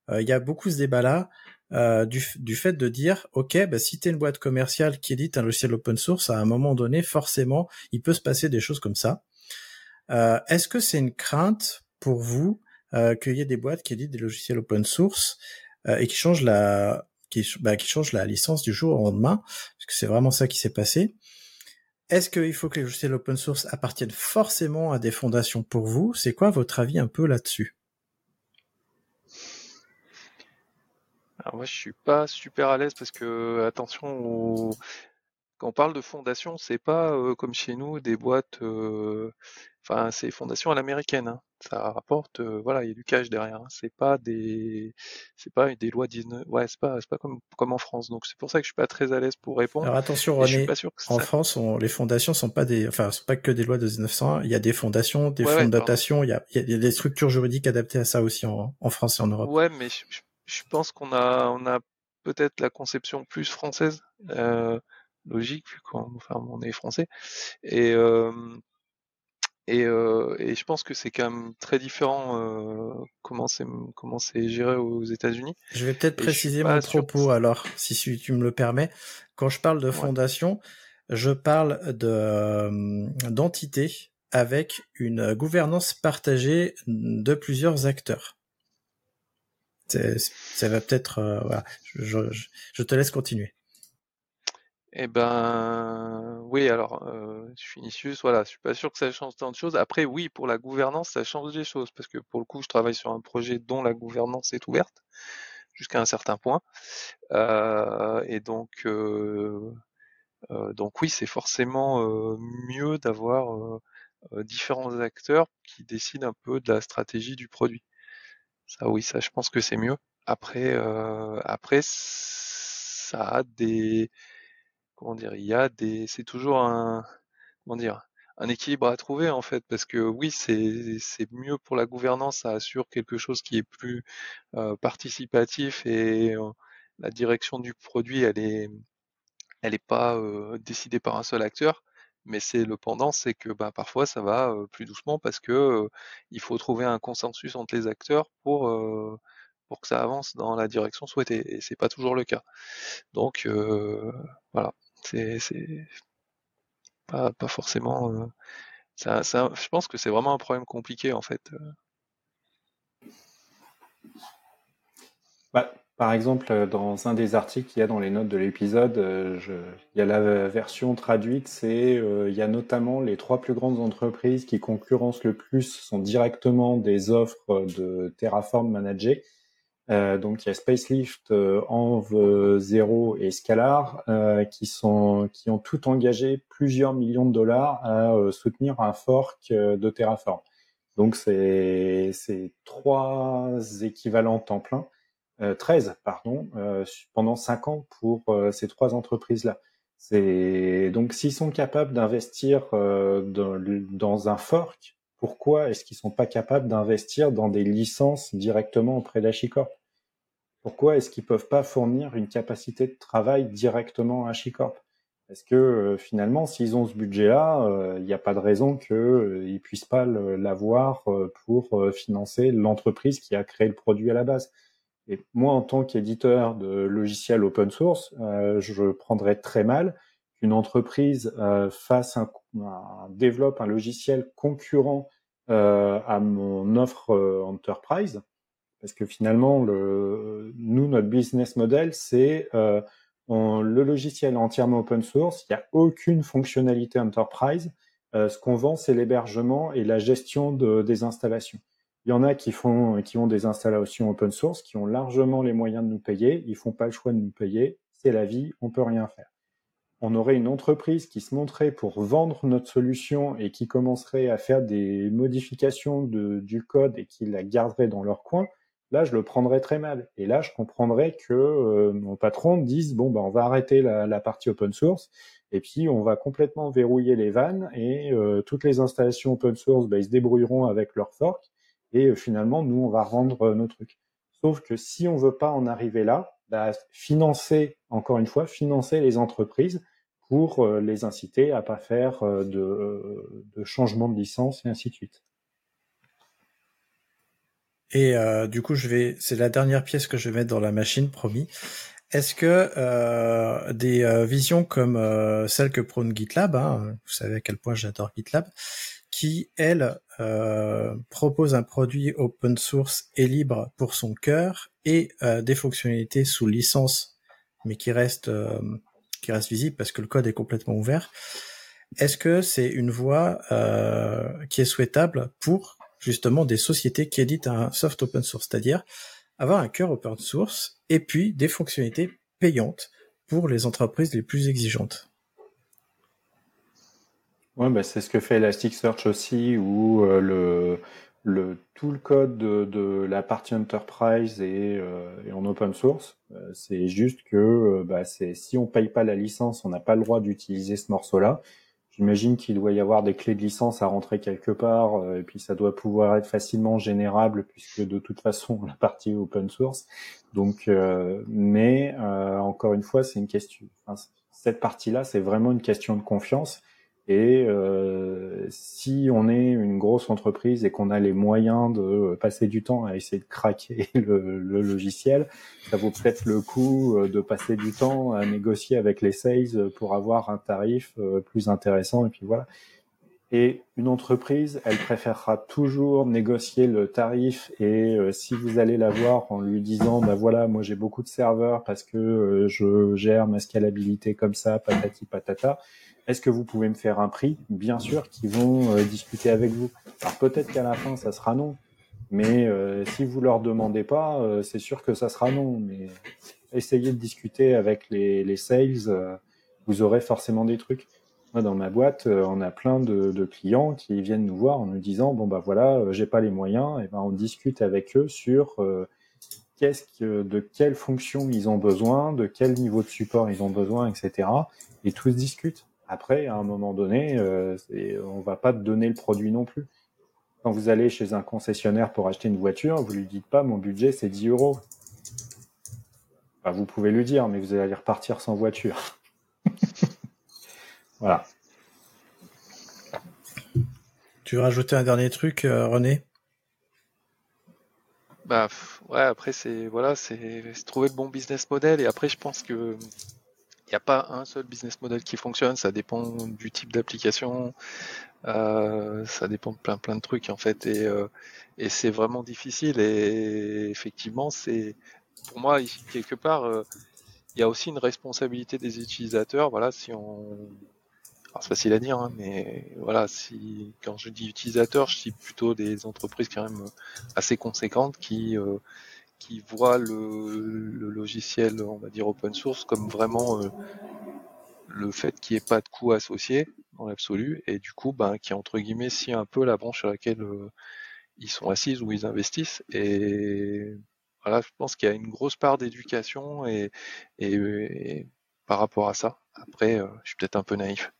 euh, il y a beaucoup ce débat-là euh, du, fait de dire, ok, bah, si tu une boîte commerciale qui édite un logiciel open source, à un moment donné, forcément, il peut se passer des choses comme ça. Euh, Est-ce que c'est une crainte pour vous qu'il y ait des boîtes qui éditent des logiciels open source et qui changent la bah, qui changent la licence du jour au lendemain? Parce que c'est vraiment ça qui s'est passé. Est-ce qu'il faut que les logiciels open source appartiennent forcément à des fondations pour vous? C'est quoi votre avis un peu là-dessus? Alors moi, je suis pas super à l'aise parce que attention, quand on parle de fondation, c'est pas euh, comme chez nous des boîtes. euh, Enfin, c'est fondation à l'américaine. hein. Ça rapporte, euh, voilà, il y a du cash derrière. hein. C'est pas des, c'est pas des lois 19. Ouais, c'est pas, c'est pas comme comme en France. Donc c'est pour ça que je suis pas très à l'aise pour répondre. Alors attention Et je suis René, pas sûr que en ça. France, on- les fondations sont pas des, enfin, sont pas que des lois de 1901. Il y a des fondations, des Ouais, fonds. Il y a, il y a des structures juridiques adaptées à ça aussi en, en France et en Europe. Ouais, mais je, je- je pense qu'on a, on a peut-être la conception plus française, euh, logique, vu qu'on, enfin, on est français. Et, euh, et, euh, et je pense que c'est quand même très différent euh, comment c'est comment c'est géré aux États-Unis. Je vais peut-être préciser mon propos alors, si tu tu me le permets. Quand je parle de Ouais. fondation, je parle de euh, d'entités avec une gouvernance partagée de plusieurs acteurs. Ça va peut-être, voilà. Je, je- je te laisse continuer. Eh ben, oui, alors, euh, je suis Vinicius, voilà, je suis pas sûr que ça change tant de choses. Après, oui, pour la gouvernance, ça change des choses, parce que pour le coup, je travaille sur un projet dont la gouvernance est ouverte jusqu'à un certain point. Euh, et donc, euh, euh, donc oui, c'est forcément mieux d'avoir différents acteurs qui décident un peu de la stratégie du produit. Ça, oui, ça, je pense que c'est mieux. Après, après, ça a des, comment dire, il y a des, c'est toujours un, comment dire, un équilibre à trouver en fait, parce que oui, c'est mieux pour la gouvernance, ça assure quelque chose qui est plus euh, participatif et euh, la direction du produit, elle est, elle est pas euh, décidée par un seul acteur. Mais c'est le pendant, c'est que bah, parfois ça va plus doucement parce que il faut trouver un consensus entre les acteurs pour que ça avance dans la direction souhaitée. Et c'est pas toujours le cas. Donc voilà, c'est pas pas forcément. euh, ça, ça- je pense que c'est vraiment un problème compliqué en fait. Bah, par exemple, euh, dans un des articles qu'il y a dans les notes de l'épisode, euh, il y a la version traduite, c'est euh, il y a notamment les trois plus grandes entreprises qui concurrencent le plus sont directement des offres de Terraform managées. Euh, donc il y a Spacelift, euh, Env euh, Zero et Scalar euh, qui sont qui ont tout engagé plusieurs millions de dollars à soutenir un fork de Terraform. Donc c'est c'est trois équivalents temps plein. Euh, 13, pardon, pendant 5 ans pour ces trois entreprises-là. C'est donc s'ils sont capables d'investir dans, un fork, pourquoi est-ce qu'ils sont pas capables d'investir dans des licences directement auprès d'HashiCorp Pourquoi est-ce qu'ils peuvent pas fournir une capacité de travail directement à HashiCorp Parce que euh, finalement, s'ils ont ce budget-là, euh, il n'y a pas de raison qu'ils euh, puissent pas l'avoir euh, pour euh, financer l'entreprise qui a créé le produit à la base? Et moi, en tant qu'éditeur de logiciels open source, euh, je prendrais très mal qu'une entreprise euh, fasse un, un- développe un logiciel concurrent euh, à mon offre euh, enterprise, parce que finalement, le, nous, notre business model, c'est euh, le logiciel entièrement open source, il n'y a aucune fonctionnalité enterprise. Euh, ce qu'on vend, c'est l'hébergement et la gestion de, des installations. Il y en a qui font, qui ont des installations open source, qui ont largement les moyens de nous payer. Ils font pas le choix de nous payer. C'est la vie, on peut rien faire. On aurait une entreprise qui se montrait pour vendre notre solution et qui commencerait à faire des modifications de, du code et qui la garderait dans leur coin. Là, je le prendrais très mal. Et là, je comprendrais que euh, mon patron dise bon, bah, on va arrêter la, partie open source et puis on va complètement verrouiller les vannes et euh, toutes les installations open source, bah, ils se débrouilleront avec leur fork et euh, finalement, nous, on va rendre euh, nos trucs. Sauf que si on veut pas en arriver là, bah, financer, encore une fois, financer les entreprises pour les inciter à pas faire de, de changement de licence et ainsi de suite. Et euh, du coup, je vais, c'est la dernière pièce que je vais mettre dans la machine, promis. Est-ce que euh, des euh, visions comme euh, celle que prône GitLab, hein, vous savez à quel point j'adore GitLab, qui elle euh, propose un produit open source et libre pour son cœur et des fonctionnalités sous licence, mais qui restent qui restent visibles parce que le code est complètement ouvert. Est-ce que c'est une voie qui est souhaitable pour justement des sociétés qui éditent un soft open source, c'est-à-dire avoir un cœur open source et puis des fonctionnalités payantes pour les entreprises les plus exigeantes. Ouais, bah c'est ce que fait Elasticsearch aussi, où euh, le, tout le code de, la partie enterprise est, euh, en open source. Euh, c'est juste que bah, si on paye pas la licence, on n'a pas le droit d'utiliser ce morceau-là. J'imagine qu'il doit y avoir des clés de licence à rentrer quelque part, euh, et puis ça doit pouvoir être facilement générable, puisque de toute façon la partie est open source. Donc, euh, mais euh, encore une fois, c'est une question. cette partie-là, c'est vraiment une question de confiance. Et euh, si on est une grosse entreprise et qu'on a les moyens de passer du temps à essayer de craquer le, le logiciel, ça vaut peut-être le coup euh, de passer du temps à négocier avec les sales pour avoir un tarif euh, plus intéressant. Et puis voilà. Et une entreprise, elle préférera toujours négocier le tarif. Et euh, si vous allez la voir en lui disant, bah voilà, moi j'ai beaucoup de serveurs parce que je gère ma scalabilité comme ça, patati patata est-ce que vous pouvez me faire un prix? Bien sûr qu'ils vont euh, discuter avec vous. Alors peut-être qu'à la fin, ça sera non. Mais euh, si vous leur demandez pas, euh, c'est sûr que ça sera non. Mais essayez de discuter avec les, les sales, vous aurez forcément des trucs. Moi, dans ma boîte, on a plein de, clients qui viennent nous voir en nous disant bon bah voilà, j'ai pas les moyens. Et ben on discute avec eux sur qu'est-ce que, de quelles fonctions ils ont besoin, de quel niveau de support ils ont besoin, etc. Et tout se discute. Après, à un moment donné, euh, on va pas te donner le produit non plus. Quand vous allez chez un concessionnaire pour acheter une voiture, vous lui dites pas mon budget c'est 10 euros. vous pouvez le dire, mais vous allez repartir sans voiture. Voilà. Tu veux rajouter un dernier truc, euh, René? Bah ouais, après c'est voilà, c'est trouver le bon business model et après je pense que n'y a pas un seul business model qui fonctionne, ça dépend du type d'application, euh, ça dépend de plein plein de trucs en fait, et, euh, et c'est vraiment difficile. Et effectivement, c'est pour moi quelque part, euh, il y a aussi une responsabilité des utilisateurs. Voilà, si on alors c'est facile à dire, hein, mais voilà, si quand je dis utilisateur, je cite plutôt des entreprises quand même assez conséquentes qui euh, qui voit le, logiciel, on va dire open source, comme vraiment euh, le fait qu'il n'y ait pas de coût associé dans l'absolu, et du coup, ben, qui entre guillemets si un peu la branche sur laquelle euh, ils sont assis ou ils investissent. Et voilà, je pense qu'il y a une grosse part d'éducation et, et, par rapport à ça. Après, euh, je suis peut-être un peu naïf.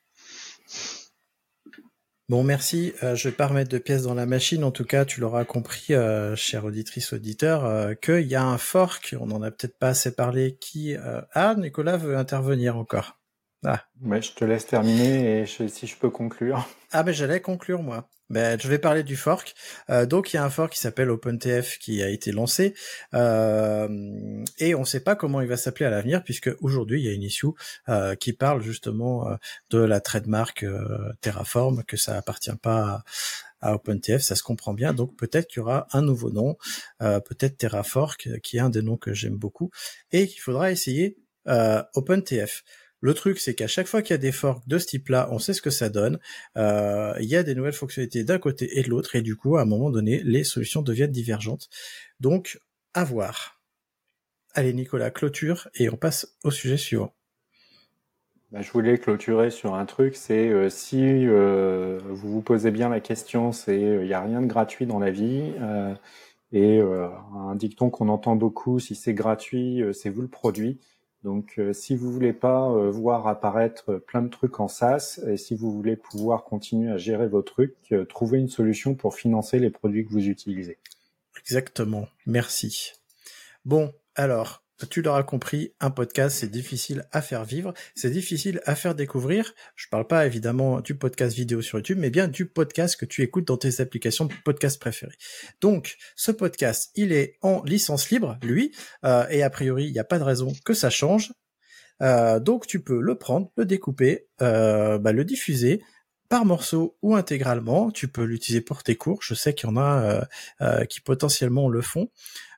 Bon, merci. Euh, je vais pas remettre de pièces dans la machine. En tout cas, tu l'auras compris, euh, chère auditrice auditeur, euh, qu'il y a un fork. On n'en a peut-être pas assez parlé. Qui ah, Nicolas veut intervenir encore. Ah. Mais je te laisse terminer et si je peux conclure. Ah ben j'allais conclure moi. Ben, je vais parler du fork. Euh, donc il y a un fork qui s'appelle OpenTF qui a été lancé euh, et on ne sait pas comment il va s'appeler à l'avenir puisque aujourd'hui il y a une issue euh, qui parle justement euh, de la trademark Terraform que ça appartient pas à, OpenTF, ça se comprend bien. Donc peut-être qu'il y aura un nouveau nom, peut-être Terrafork qui est un des noms que j'aime beaucoup et qu'il faudra essayer OpenTF. Le truc, c'est qu'à chaque fois qu'il y a des forks de ce type-là, on sait ce que ça donne. Euh, il y a des nouvelles fonctionnalités d'un côté et de l'autre, et du coup, à un moment donné, les solutions deviennent divergentes. Donc, à voir. Allez, Nicolas, clôture, et on passe au sujet suivant. Bah, je voulais clôturer sur un truc, c'est euh, si euh, vous vous posez bien la question, c'est il n'y a rien de gratuit dans la vie. et un dicton qu'on entend beaucoup, si c'est gratuit, c'est vous le produit. Donc, euh, si vous voulez pas euh, voir apparaître plein de trucs en SaaS et si vous voulez pouvoir continuer à gérer vos trucs, euh, trouvez une solution pour financer les produits que vous utilisez. Exactement. Merci. Bon, alors, tu l'auras compris, un podcast, c'est difficile à faire vivre, c'est difficile à faire découvrir. Je parle pas évidemment du podcast vidéo sur YouTube, mais bien du podcast que tu écoutes dans tes applications de podcast préférées. Donc, ce podcast, il est en licence libre, lui, euh, et a priori, il n'y a pas de raison que ça change. Euh, donc, tu peux le prendre, le découper, euh, bah, le diffuser, par morceau ou intégralement. Tu peux l'utiliser pour tes cours. Je sais qu'il y en a euh, qui potentiellement le font.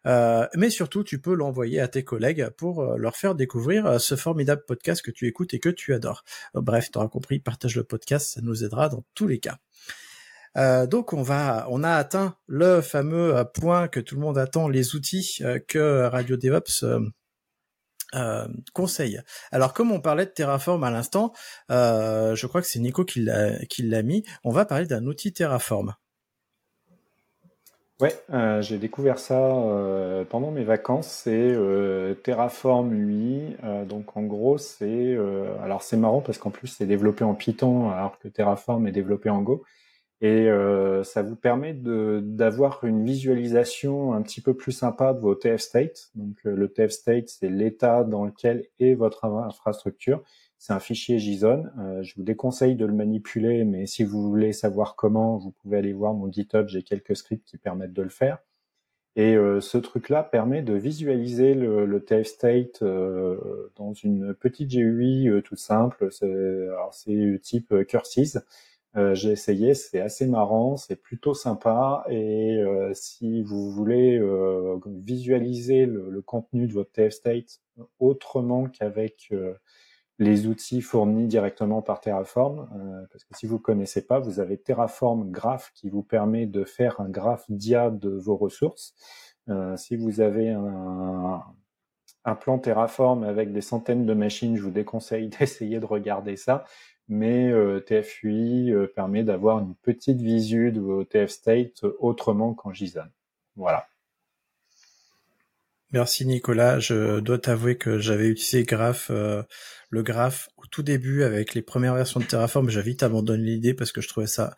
Euh, mais surtout, tu peux l'envoyer à tes collègues pour leur faire découvrir ce formidable podcast que tu écoutes et que tu adores. bref, tu auras compris, partage le podcast, ça nous aidera dans tous les cas. donc on va, on a atteint le fameux point que tout le monde attend, les outils que Radio DevOps euh, conseil. Alors comme on parlait de Terraform à l'instant, euh, je crois que c'est Nico qui l'a mis, on va parler d'un outil Terraform. Ouais, euh, j'ai découvert ça pendant mes vacances. C'est Terraform 8. donc en gros, c'est alors c'est marrant parce qu'en plus c'est développé en Python alors que Terraform est développé en Go. Et euh, ça vous permet d'avoir une visualisation un petit peu plus sympa de vos TF state. Donc euh, le TF state, c'est l'état dans lequel est votre infrastructure. C'est un fichier JSON. Euh, je vous déconseille de le manipuler, mais si vous voulez savoir comment, vous pouvez aller voir mon GitHub. J'ai quelques scripts qui permettent de le faire. Et ce truc-là permet de visualiser le, le TF state dans une petite GUI toute simple. C'est type Curses. Euh, j'ai essayé, c'est assez marrant, c'est plutôt sympa. Et euh, si vous voulez euh, visualiser le, contenu de votre TF State autrement qu'avec les outils fournis directement par Terraform, parce que si vous ne connaissez pas, vous avez Terraform Graph qui vous permet de faire un graphe dia de vos ressources. si vous avez un, plan Terraform avec des centaines de machines, je vous déconseille d'essayer de regarder ça mais euh, TFUI euh, permet d'avoir une petite visu de vos TF state autrement qu'en JSON. Voilà. Merci Nicolas. Je dois t'avouer que j'avais utilisé Graph, euh, le Graph au tout début avec les premières versions de Terraform. J'avais vite abandonné l'idée parce que je trouvais ça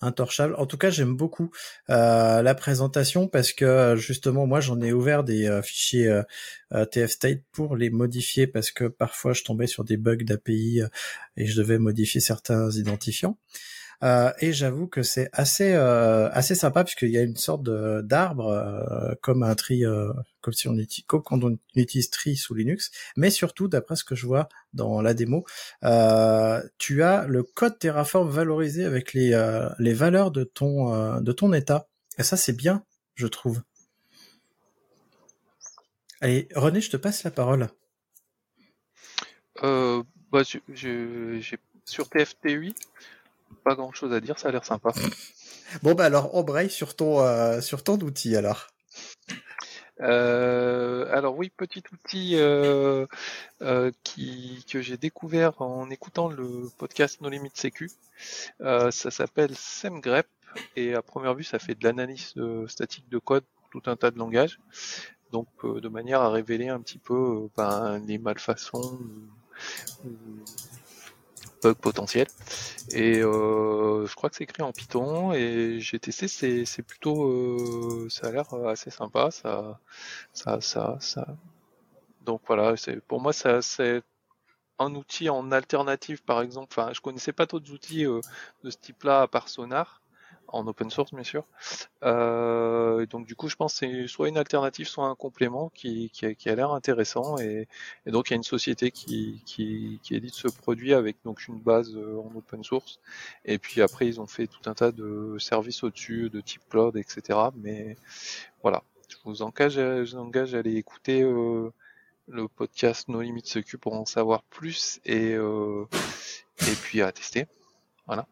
intorchable. En tout cas, j'aime beaucoup euh, la présentation parce que justement, moi, j'en ai ouvert des euh, fichiers euh, TF-State pour les modifier parce que parfois, je tombais sur des bugs d'API et je devais modifier certains identifiants. Euh, et j'avoue que c'est assez euh, assez sympa puisqu'il y a une sorte d'arbre euh, comme un tri, comme si on utilise, quand on utilise tri sous Linux. Mais surtout, d'après ce que je vois dans la démo, tu as le code Terraform valorisé avec les les valeurs de ton de ton état. Et ça, c'est bien, je trouve. Allez, René, je te passe la parole. Bah, j'ai sur TFT8, pas grand chose à dire, ça a l'air sympa. Bon bah alors embraye sur ton euh, sur ton outil alors. Euh, alors oui, petit outil euh, qui, que j'ai découvert en écoutant le podcast No Limit Sécu. ça s'appelle SemGrep et à première vue ça fait de l'analyse statique de code pour tout un tas de langages. Donc de manière à révéler un petit peu ben, les malfaçons potentiel. Et euh, je crois que c'est écrit en Python et j'ai testé, c'est, plutôt, euh, ça a l'air assez sympa, ça, ça, ça, ça. Donc voilà, pour moi ça, c'est un outil en alternative, par exemple. Enfin, je connaissais pas d'autres outils euh, de ce type-là à part Sonar en open source bien sûr. Euh, donc du coup, je pense que c'est soit une alternative, soit un complément qui, qui, a, l'air intéressant. Et, donc il y a une société qui, qui, qui, édite ce produit avec donc une base euh, en open source. Et puis après, ils ont fait tout un tas de services au-dessus, de type cloud, etc. Mais voilà, je vous engage, je vous engage à aller écouter. Euh, le podcast No Limits Secu pour en savoir plus et, euh, et puis à tester. Voilà.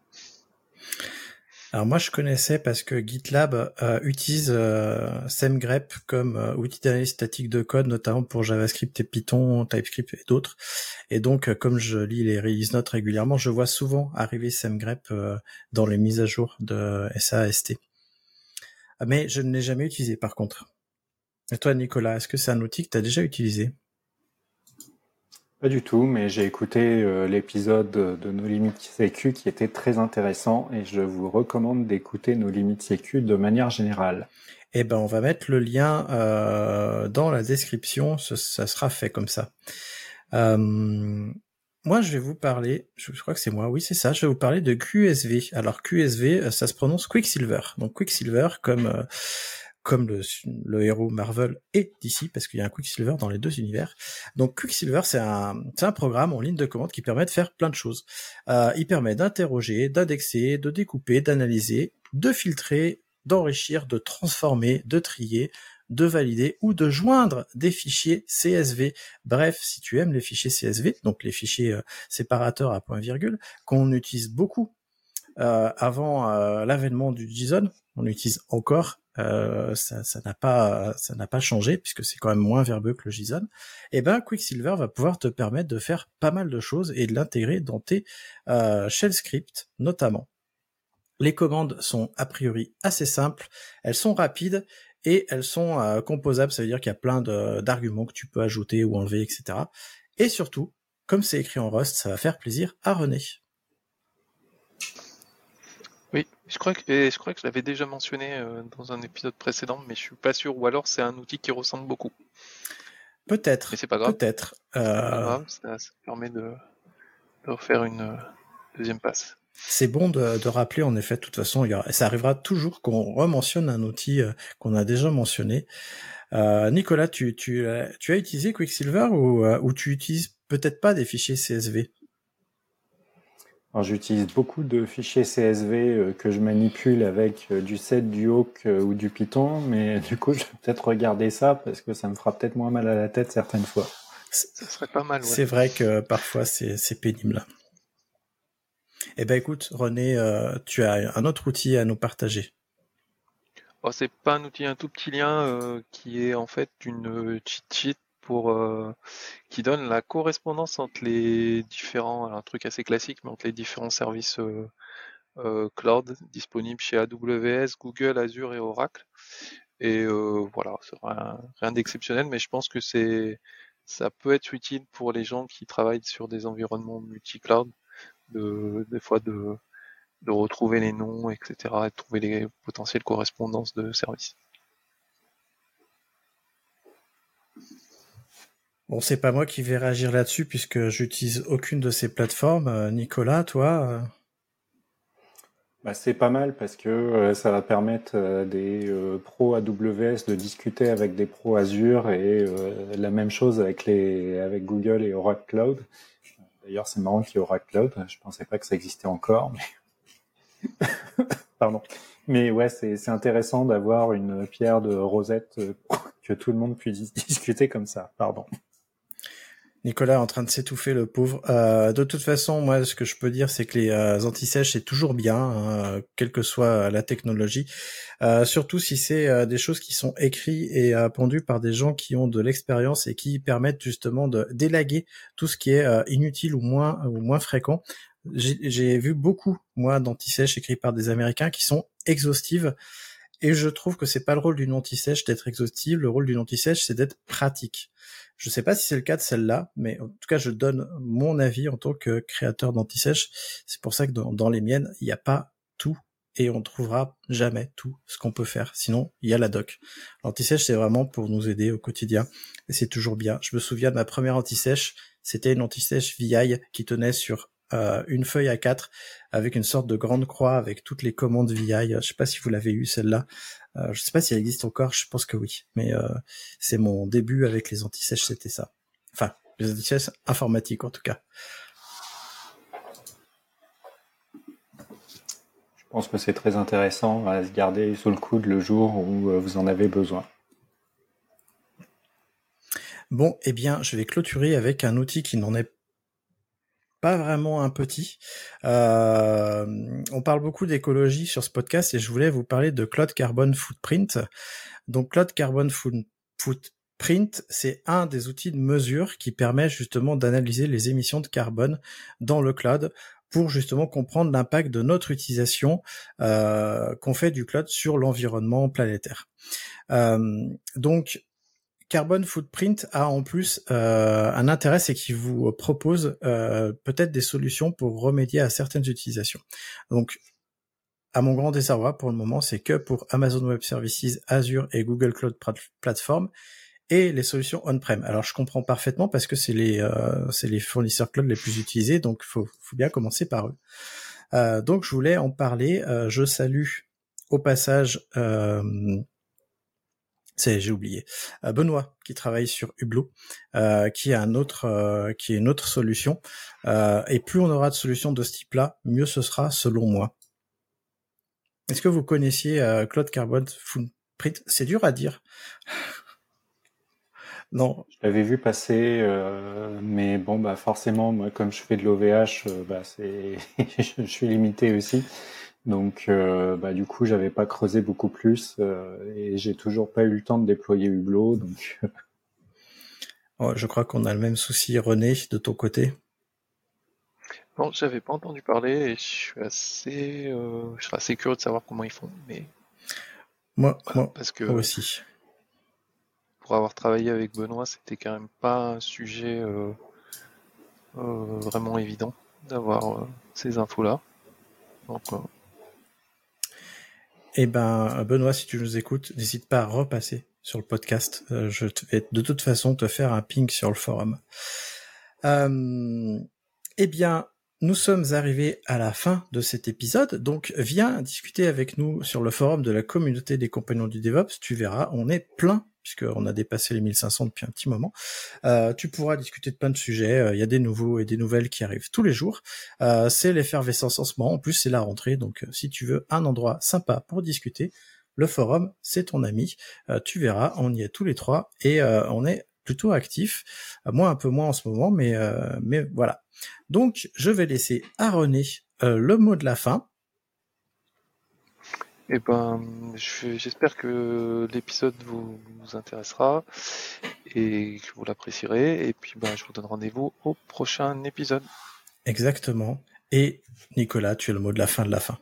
Alors moi je connaissais parce que GitLab euh, utilise euh, SemGrep comme euh, outil d'analyse statique de code, notamment pour JavaScript et Python, TypeScript et d'autres. Et donc comme je lis les release notes régulièrement, je vois souvent arriver SemGrep dans les mises à jour de SAST. Mais je ne l'ai jamais utilisé par contre. Et toi Nicolas, est-ce que c'est un outil que tu as déjà utilisé? Pas du tout, mais j'ai écouté euh, l'épisode de nos limites sécu qui était très intéressant et je vous recommande d'écouter nos limites sécu de manière générale. eh ben on va mettre le lien euh, dans la description. Ça, sera fait comme ça. Euh, moi, je vais vous parler. Je, crois que c'est moi. Oui, c'est ça. Je vais vous parler de QSV. Alors QSV, ça se prononce Quicksilver. Donc Quicksilver comme comme le, héros Marvel et DC, parce qu'il y a un Quicksilver dans les deux univers. Donc Quicksilver, c'est un, programme en ligne de commande qui permet de faire plein de choses. Euh, il permet d'interroger, d'indexer, de découper, d'analyser, de filtrer, d'enrichir, de transformer, de trier, de valider ou de joindre des fichiers CSV. Bref, si tu aimes les fichiers CSV, donc les fichiers euh, séparateurs à point virgule, qu'on utilise beaucoup euh, avant l'avènement du JSON, on utilise encore euh, ça n'a pas ça n'a pas changé puisque c'est quand même moins verbeux que le JSON. Et eh ben Quicksilver va pouvoir te permettre de faire pas mal de choses et de l'intégrer dans tes euh, shell scripts notamment. Les commandes sont a priori assez simples, elles sont rapides et elles sont euh, composables, ça veut dire qu'il y a plein d'arguments que tu peux ajouter ou enlever, etc. Et surtout, comme c'est écrit en Rust, ça va faire plaisir à René. Oui, je crois que, je crois que je l'avais déjà mentionné euh, dans un épisode précédent, mais je suis pas sûr. Ou alors c'est un outil qui ressemble beaucoup. Peut-être. Mais c'est pas grave. Peut-être. Euh, ça, permet de, de refaire une euh, deuxième passe. C'est bon de, de, rappeler, en effet, de toute façon, ça arrivera toujours qu'on rementionne un outil qu'on a déjà mentionné. Nicolas, tu, tu, tu as utilisé Quicksilver ou, ou tu utilises peut-être pas des fichiers CSV j'utilise beaucoup de fichiers CSV euh, que je manipule avec euh, du set, du Hawk euh, ou du Python, mais du coup, je vais peut-être regarder ça parce que ça me fera peut-être moins mal à la tête certaines fois. Ça serait pas mal. C'est vrai que parfois c'est pénible. Eh ben écoute, René, tu as un autre outil à nous partager. Oh, c'est pas un outil, un tout petit lien qui est en fait une cheat sheet pour euh, qui donne la correspondance entre les différents, un truc assez classique, mais entre les différents services euh, euh, cloud disponibles chez AWS, Google, Azure et Oracle. Et voilà, c'est rien, rien d'exceptionnel, mais je pense que c'est ça peut être utile pour les gens qui travaillent sur des environnements multi-cloud, de, des fois de, de retrouver les noms, etc., et de trouver les potentielles correspondances de services. Bon, c'est pas moi qui vais réagir là-dessus puisque j'utilise aucune de ces plateformes. Euh, Nicolas, toi euh bah, C'est pas mal parce que euh, ça va permettre des pros AWS de discuter avec des pros Azure et la même chose avec, les, avec Google et Oracle Cloud. D'ailleurs, c'est marrant qu'il y ait Oracle Cloud. Je pensais pas que ça existait encore. Mais... Pardon. Mais ouais, c'est intéressant d'avoir une pierre de Rosette que tout le monde puisse discuter comme ça. Pardon. Nicolas est en train de s'étouffer, le pauvre. Euh, de toute façon, moi, ce que je peux dire, c'est que les euh, anti-sèches, c'est toujours bien, hein, quelle que soit la technologie. Euh, surtout si c'est des choses qui sont écrites et pondues par des gens qui ont de l'expérience et qui permettent justement de délaguer tout ce qui est inutile ou moins ou moins fréquent. J'ai vu beaucoup, moi, d'anti-sèches écrits par des Américains qui sont exhaustives. Et je trouve que c'est pas le rôle d'une anti-sèche d'être exhaustive. Le rôle d'une anti-sèche, c'est d'être pratique. Je sais pas si c'est le cas de celle-là, mais en tout cas, je donne mon avis en tant que créateur d'anti-sèche. C'est pour ça que dans, les miennes, il n'y a pas tout et on trouvera jamais tout ce qu'on peut faire. Sinon, il y a la doc. L'anti-sèche, c'est vraiment pour nous aider au quotidien et c'est toujours bien. Je me souviens de ma première anti-sèche. C'était une anti-sèche VI qui tenait sur euh, une feuille à 4 avec une sorte de grande croix avec toutes les commandes VI. Je sais pas si vous l'avez eu celle-là. Euh, je sais pas si elle existe encore, je pense que oui. Mais euh, c'est mon début avec les anti-sèches, c'était ça. Enfin, les anti-sèches informatiques en tout cas. Je pense que c'est très intéressant à se garder sous le coude le jour où euh, vous en avez besoin. Bon, eh bien, je vais clôturer avec un outil qui n'en est pas vraiment un petit. Euh, on parle beaucoup d'écologie sur ce podcast et je voulais vous parler de Cloud Carbon Footprint. Donc Cloud Carbon Footprint, c'est un des outils de mesure qui permet justement d'analyser les émissions de carbone dans le cloud pour justement comprendre l'impact de notre utilisation euh, qu'on fait du cloud sur l'environnement planétaire. Euh, donc Carbon Footprint a en plus euh, un intérêt, c'est qu'il vous propose euh, peut-être des solutions pour remédier à certaines utilisations. Donc, à mon grand désarroi, pour le moment, c'est que pour Amazon Web Services, Azure et Google Cloud Platform et les solutions on-prem. Alors je comprends parfaitement parce que c'est les euh, c'est les fournisseurs cloud les plus utilisés, donc faut faut bien commencer par eux. Euh, donc je voulais en parler. Euh, je salue au passage. C'est j'ai oublié Benoît qui travaille sur Hublot, qui a un autre qui est une autre solution. et plus on aura de solutions de ce type-là, mieux ce sera selon moi. Est-ce que vous connaissiez Cloud Carbon Footprint C'est dur à dire. Non. Je l'avais vu passer, euh, mais bon, bah forcément, moi, comme je fais de l'OVH, euh, bah c'est, je suis limité aussi. Donc, euh, bah du coup, j'avais pas creusé beaucoup plus et j'ai toujours pas eu le temps de déployer Hublot. Donc, oh, je crois qu'on a le même souci, René, de ton côté. Non, j'avais pas entendu parler et je suis assez, je serais assez curieux de savoir comment ils font, mais moi, moi, parce que moi aussi pour avoir travaillé avec Benoît, c'était quand même pas un sujet euh, euh, vraiment évident d'avoir euh, ces infos-là. Donc, eh ben, Benoît, si tu nous écoutes, n'hésite pas à repasser sur le podcast. je vais de toute façon te faire un ping sur le forum. eh bien, nous sommes arrivés à la fin de cet épisode, donc viens discuter avec nous sur le forum de la communauté des compagnons du DevOps. Tu verras, on est plein puisqu'on a dépassé les 1500 depuis un petit moment. Euh, tu pourras discuter de plein de sujets. Euh, il y a des nouveaux et des nouvelles qui arrivent tous les jours. Euh, c'est l'effervescence en ce moment. En plus, c'est la rentrée. Donc, si tu veux un endroit sympa pour discuter, le forum, c'est ton ami. tu verras, on y est tous les trois et on est plutôt actif. moi, un peu moins en ce moment, mais, mais voilà. Donc, je vais laisser à René le mot de la fin. Eh ben, j'espère que l'épisode vous, intéressera et que vous l'apprécierez. Et puis, ben, je vous donne rendez-vous au prochain épisode. Exactement. Et Nicolas, tu as le mot de la fin de la fin.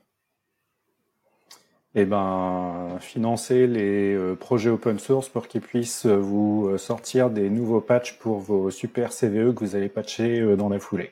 Eh ben, financer les euh, projets open source pour qu'ils puissent euh, vous euh, sortir des nouveaux patchs pour vos super CVE que vous allez patcher dans la foulée.